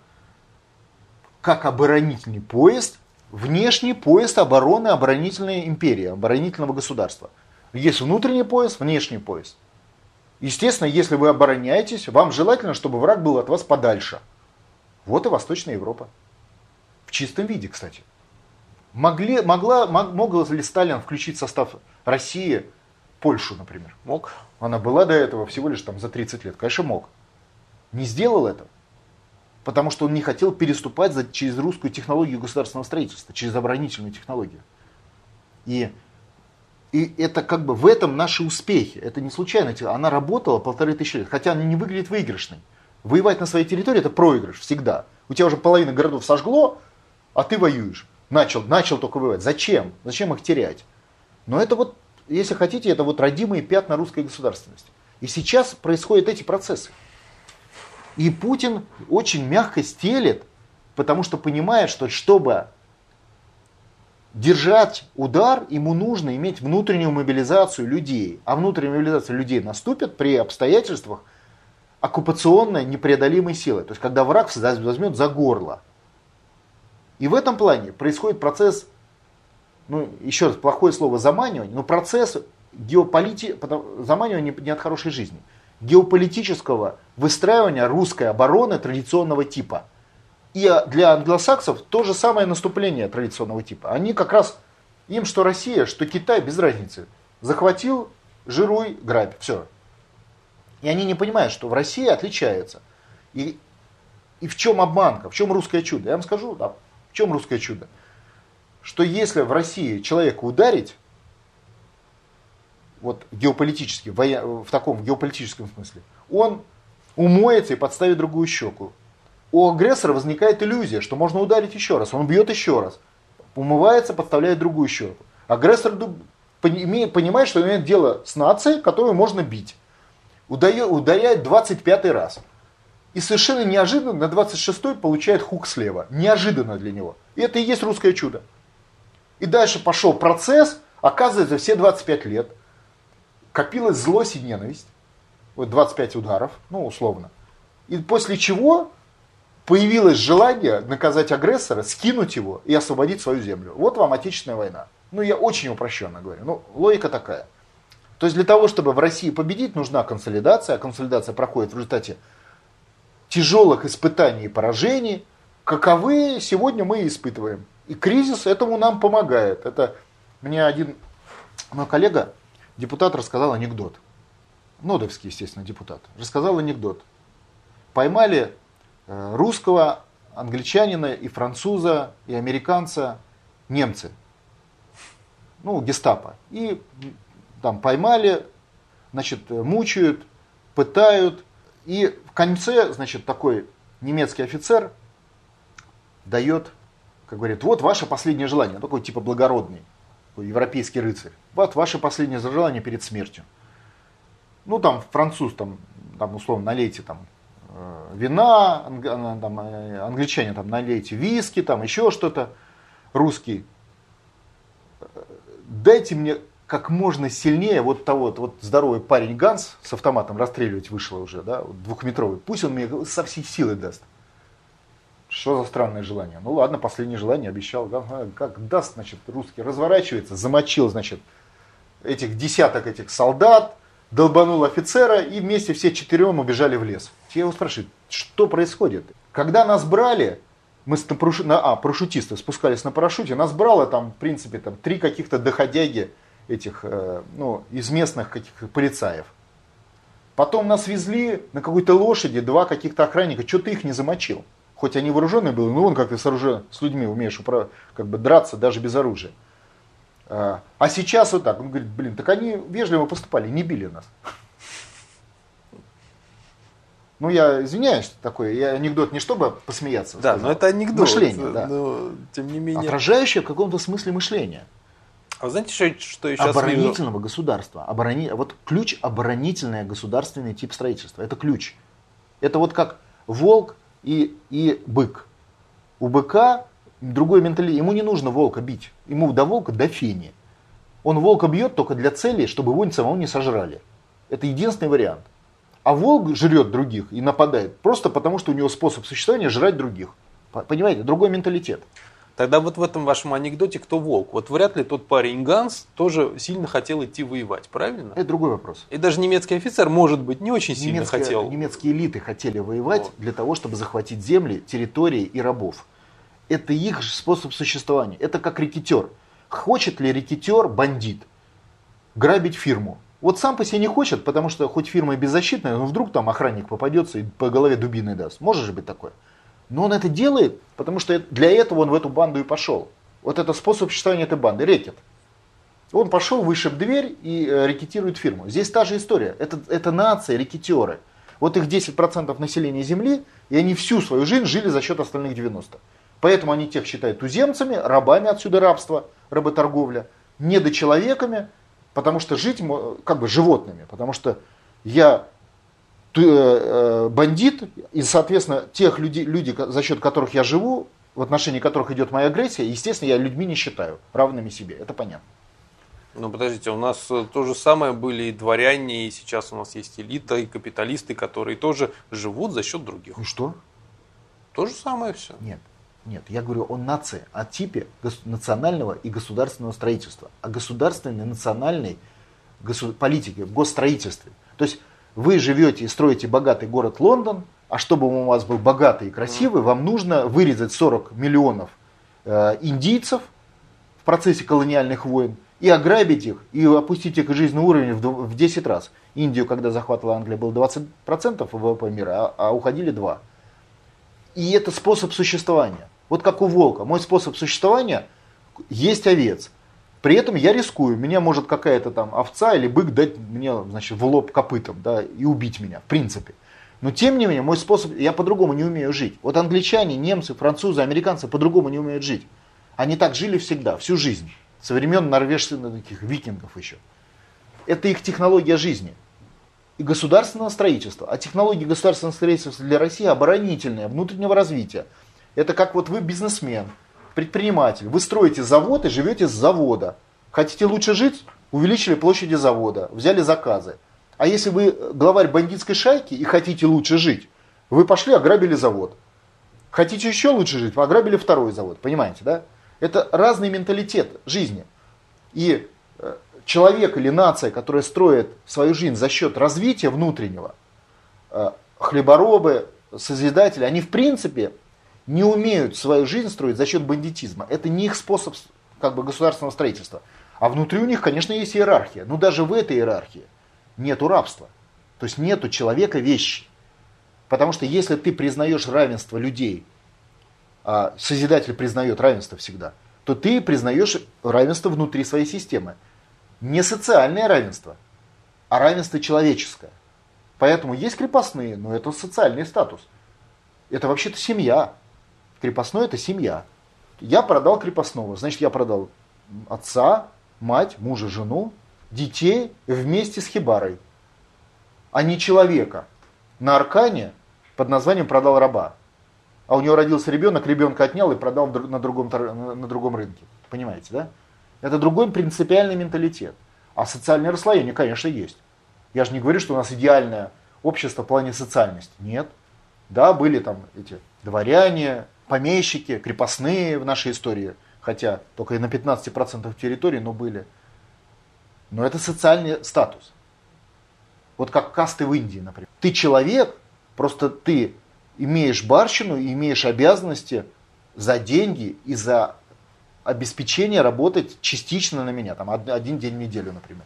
как оборонительный поезд, внешний поезд обороны оборонительной империи, оборонительного государства. Есть внутренний поезд, внешний поезд. Естественно, если вы обороняетесь, вам желательно, чтобы враг был от вас подальше. Вот и Восточная Европа. В чистом виде, кстати. Могли, могла, мог, мог ли Сталин включить в состав России Польшу, например? Мог. Она была до этого всего лишь там за 30 лет. Конечно, мог. Не сделал этого. Потому что он не хотел переступать за, через русскую технологию государственного строительства, через оборонительную технологию. И и это как бы в этом наши успехи. Это не случайно. Она работала полторы тысячи лет, хотя она не выглядит выигрышной. Воевать на своей территории это проигрыш всегда. У тебя уже половина городов сожгло, а ты воюешь. Начал, начал только воевать. Зачем? Зачем их терять? Но это вот, если хотите, это вот родимые пятна русской государственности. И сейчас происходят эти процессы. И Путин очень мягко стелет, потому что понимает, что чтобы держать удар, ему нужно иметь внутреннюю мобилизацию людей. А внутренняя мобилизация людей наступит при обстоятельствах оккупационной непреодолимой силы. То есть, когда враг возьмет за горло. И в этом плане происходит процесс, ну, еще раз, плохое слово заманивание, но процесс геополити... заманивания не от хорошей жизни. Геополитического выстраивания русской обороны традиционного типа – и для англосаксов то же самое наступление традиционного типа. Они как раз, им что Россия, что Китай, без разницы. Захватил, жируй, грабь, все. И они не понимают, что в России отличается. И, и в чем обманка, в чем русское чудо? Я вам скажу, да, в чем русское чудо? Что если в России человека ударить, вот геополитически, в таком геополитическом смысле, он умоется и подставит другую щеку у агрессора возникает иллюзия, что можно ударить еще раз. Он бьет еще раз. Умывается, подставляет другую щеку. Агрессор понимает, что имеет дело с нацией, которую можно бить. Ударяет 25 раз. И совершенно неожиданно на 26-й получает хук слева. Неожиданно для него. И это и есть русское чудо. И дальше пошел процесс. Оказывается, все 25 лет копилась злость и ненависть. Вот 25 ударов, ну условно. И после чего появилось желание наказать агрессора, скинуть его и освободить свою землю. Вот вам Отечественная война. Ну, я очень упрощенно говорю. Ну, логика такая. То есть для того, чтобы в России победить, нужна консолидация, а консолидация проходит в результате тяжелых испытаний и поражений, каковы сегодня мы испытываем. И кризис этому нам помогает. Это мне один мой коллега, депутат, рассказал анекдот. Нодовский, естественно, депутат. Рассказал анекдот. Поймали русского, англичанина и француза, и американца немцы. Ну, гестапо. И там поймали, значит, мучают, пытают. И в конце, значит, такой немецкий офицер дает, как говорит, вот ваше последнее желание. Такой типа благородный, такой европейский рыцарь. Вот ваше последнее желание перед смертью. Ну, там француз, там, там условно, налейте там э, вина, там, э, англичане там налейте виски, там еще что-то, русский, дайте мне как можно сильнее вот того, вот здоровый парень Ганс с автоматом расстреливать вышел уже, да, двухметровый, пусть он мне со всей силы даст. Что за странное желание? Ну ладно, последнее желание обещал. Как даст, значит, русский разворачивается, замочил, значит, этих десяток этих солдат, долбанул офицера и вместе все четырем убежали в лес. Я его спрашиваю, что происходит? Когда нас брали, мы с, на, на, а, парашютисты спускались на парашюте, нас брало там, в принципе, там, три каких-то доходяги этих, э, ну, из местных каких полицаев. Потом нас везли на какой-то лошади, два каких-то охранника, что ты их не замочил? Хоть они вооруженные были, но он как ты с, оружием, с людьми умеешь как бы драться даже без оружия. А, а сейчас вот так, он говорит, блин, так они вежливо поступали, не били нас. Ну, я извиняюсь, такой я анекдот не чтобы посмеяться. Да, сказал. но это анекдот. Мышление, да. Но, тем не менее. Отражающее в каком-то смысле мышление. А знаете, что, что я сейчас Оборонительного вижу? государства. Оборони... Вот ключ оборонительное государственный тип строительства. Это ключ. Это вот как волк и, и бык. У быка другой менталитет. Ему не нужно волка бить. Ему до волка до фени. Он волка бьет только для цели, чтобы его самого не сожрали. Это единственный вариант. А волк жрет других и нападает просто потому, что у него способ существования жрать других. Понимаете, другой менталитет. Тогда вот в этом вашем анекдоте кто волк? Вот вряд ли тот парень Ганс тоже сильно хотел идти воевать, правильно? Это другой вопрос. И даже немецкий офицер, может быть, не очень сильно Немецкие, хотел. Немецкие элиты хотели воевать вот. для того, чтобы захватить земли, территории и рабов. Это их способ существования. Это как рекетер. Хочет ли рекетер, бандит, грабить фирму? Вот сам по себе не хочет, потому что хоть фирма и беззащитная, но вдруг там охранник попадется и по голове дубиной даст. Может же быть такое. Но он это делает, потому что для этого он в эту банду и пошел. Вот это способ существования этой банды, рекет. Он пошел, вышиб дверь и э, рекетирует фирму. Здесь та же история. Это, это нация, рекетеры. Вот их 10% населения Земли, и они всю свою жизнь жили за счет остальных 90%. Поэтому они тех считают туземцами, рабами отсюда рабство, работорговля, недочеловеками, потому что жить как бы животными, потому что я э, э, бандит, и, соответственно, тех людей, люди, за счет которых я живу, в отношении которых идет моя агрессия, естественно, я людьми не считаю, равными себе, это понятно. Ну, подождите, у нас э, то же самое были и дворяне, и сейчас у нас есть элита, и капиталисты, которые тоже живут за счет других. И что? То же самое все. Нет. Нет, я говорю о нации, о типе национального и государственного строительства, о государственной национальной госу- политике, в госстроительстве. То есть вы живете и строите богатый город Лондон, а чтобы он у вас был богатый и красивый, вам нужно вырезать 40 миллионов э, индийцев в процессе колониальных войн и ограбить их, и опустить их жизненный уровень в, в 10 раз. Индию, когда захватывала Англия, было 20% ВВП мира, а, а уходили 2%. И это способ существования. Вот как у волка. Мой способ существования есть овец. При этом я рискую. Меня может какая-то там овца или бык дать мне значит, в лоб копытом да, и убить меня, в принципе. Но тем не менее, мой способ, я по-другому не умею жить. Вот англичане, немцы, французы, американцы по-другому не умеют жить. Они так жили всегда, всю жизнь. Со времен норвежских таких викингов еще. Это их технология жизни. И государственного строительства. А технологии государственного строительства для России оборонительные, внутреннего развития – это как вот вы бизнесмен, предприниматель. Вы строите завод и живете с завода. Хотите лучше жить? Увеличили площади завода, взяли заказы. А если вы главарь бандитской шайки и хотите лучше жить, вы пошли, ограбили завод. Хотите еще лучше жить, ограбили второй завод. Понимаете, да? Это разный менталитет жизни. И э, человек или нация, которая строит свою жизнь за счет развития внутреннего, э, хлеборобы, созидатели, они в принципе не умеют свою жизнь строить за счет бандитизма. Это не их способ как бы, государственного строительства. А внутри у них, конечно, есть иерархия. Но даже в этой иерархии нету рабства. То есть нету человека вещи. Потому что если ты признаешь равенство людей, а Созидатель признает равенство всегда, то ты признаешь равенство внутри своей системы. Не социальное равенство, а равенство человеческое. Поэтому есть крепостные, но это социальный статус. Это вообще-то семья. Крепостной это семья. Я продал крепостного, значит я продал отца, мать, мужа, жену, детей вместе с хибарой, а не человека. На Аркане под названием «продал раба». А у него родился ребенок, ребенка отнял и продал на другом, на другом рынке. Понимаете, да? Это другой принципиальный менталитет. А социальное расслоение, конечно, есть. Я же не говорю, что у нас идеальное общество в плане социальности. Нет. Да, были там эти дворяне, помещики, крепостные в нашей истории. Хотя только и на 15% территории, но были. Но это социальный статус. Вот как касты в Индии, например. Ты человек, просто ты имеешь барщину и имеешь обязанности за деньги и за обеспечение работать частично на меня, там один день в неделю, например.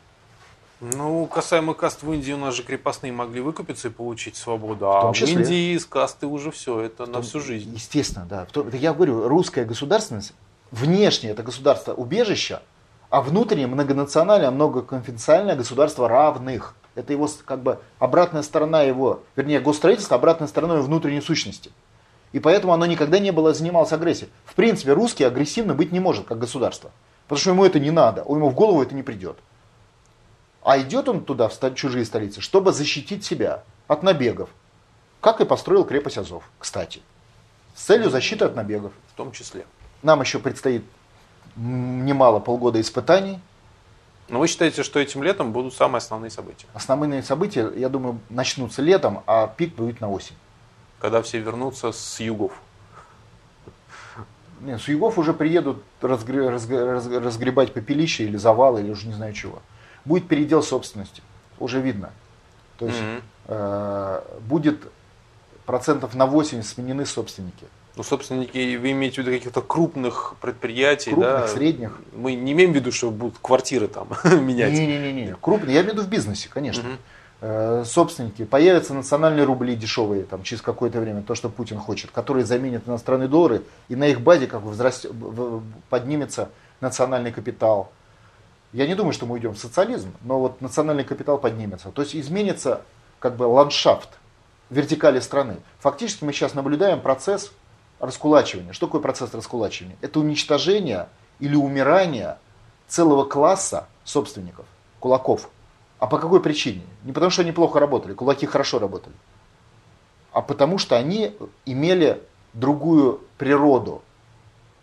Ну, касаемо каст в Индии, у нас же крепостные могли выкупиться и получить свободу. А в, в Индии из касты уже все, это том, на всю жизнь. Естественно, да. Я говорю, русская государственность, внешнее это государство убежища, а внутреннее многонациональное, многоконфессиональное государство равных. Это его как бы обратная сторона его, вернее, госстроительство, обратная сторона его внутренней сущности. И поэтому оно никогда не было занималось агрессией. В принципе, русский агрессивно быть не может, как государство. Потому что ему это не надо, ему в голову это не придет. А идет он туда, в чужие столицы, чтобы защитить себя от набегов. Как и построил крепость Азов, кстати. С целью защиты от набегов. В том числе. Нам еще предстоит немало полгода испытаний. Но вы считаете, что этим летом будут самые основные события? Основные события, я думаю, начнутся летом, а пик будет на осень. Когда все вернутся с югов? Нет, с югов уже приедут разгр... разгребать попелище или завалы, или уже не знаю чего. Будет передел собственности, уже видно. То есть mm-hmm. э, будет процентов на 80 сменены собственники. Ну, собственники, вы имеете в виду каких-то крупных предприятий, крупных, да? средних. Мы не имеем в виду, что будут квартиры там [LAUGHS] менять. Не-не-не, крупные, я имею в виду в бизнесе, конечно. Угу. Собственники, появятся национальные рубли дешевые там, через какое-то время, то, что Путин хочет, которые заменят иностранные доллары, и на их базе как бы возраст... поднимется национальный капитал. Я не думаю, что мы уйдем в социализм, но вот национальный капитал поднимется. То есть изменится как бы ландшафт вертикали страны. Фактически мы сейчас наблюдаем процесс раскулачивания. Что такое процесс раскулачивания? Это уничтожение или умирание целого класса собственников, кулаков. А по какой причине? Не потому, что они плохо работали, кулаки хорошо работали, а потому что они имели другую природу,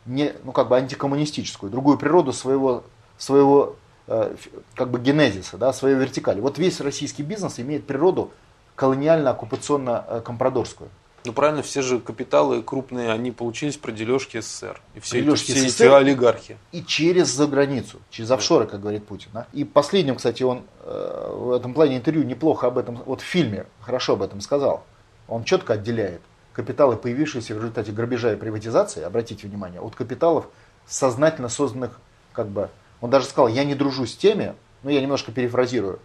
не, ну как бы антикоммунистическую, другую природу своего, своего э, как бы генезиса, да, своей вертикали. Вот весь российский бизнес имеет природу колониально-оккупационно-компрадорскую. Ну правильно, все же капиталы крупные, они получились про дележки СССР. И все, дележки эти, все СССР, эти олигархи. И через за границу, через офшоры, как говорит Путин. Да? И последним, кстати, он э, в этом плане интервью неплохо об этом, вот в фильме хорошо об этом сказал. Он четко отделяет капиталы, появившиеся в результате грабежа и приватизации, обратите внимание, от капиталов сознательно созданных, как бы, он даже сказал, я не дружу с теми, ну я немножко перефразирую,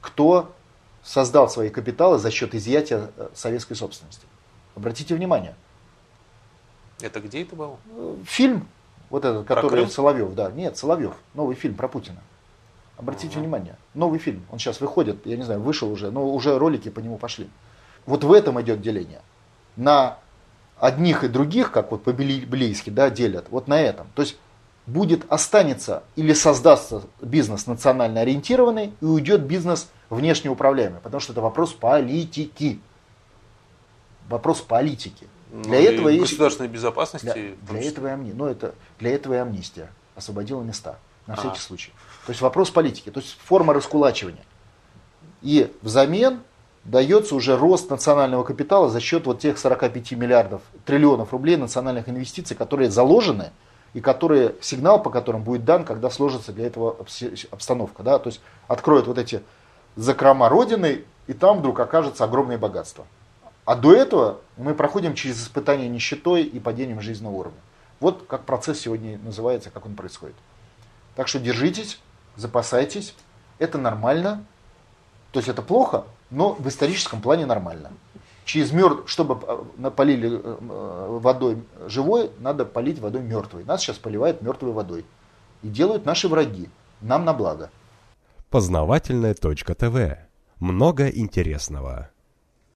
кто создал свои капиталы за счет изъятия э, советской собственности. Обратите внимание. Это где это было? Фильм, вот этот, который Соловьев, да. Нет, Соловьев, новый фильм про Путина. Обратите угу. внимание, новый фильм, он сейчас выходит, я не знаю, вышел уже, но уже ролики по нему пошли. Вот в этом идет деление. На одних и других, как вот по-библейски, да, делят, вот на этом. То есть будет, останется или создастся бизнес национально ориентированный и уйдет бизнес внешне управляемый, потому что это вопрос политики вопрос политики. Ну, для этого и государственной есть, безопасности. Для, для этого и амнистия. Ну, это для этого и амнистия освободила места на всякий а. случай. То есть вопрос политики, то есть форма раскулачивания. И взамен дается уже рост национального капитала за счет вот тех 45 миллиардов, триллионов рублей национальных инвестиций, которые заложены и которые, сигнал по которым будет дан, когда сложится для этого обстановка. Да? То есть откроют вот эти закрома Родины, и там вдруг окажется огромное богатство. А до этого мы проходим через испытание нищетой и падением жизненного уровня. Вот как процесс сегодня называется, как он происходит. Так что держитесь, запасайтесь, это нормально. То есть это плохо, но в историческом плане нормально. Через мертв, чтобы э, полили э, э, водой живой, надо полить водой мертвой. Нас сейчас поливают мертвой водой. И делают наши враги. Нам на благо. Познавательная точка ТВ. Много интересного.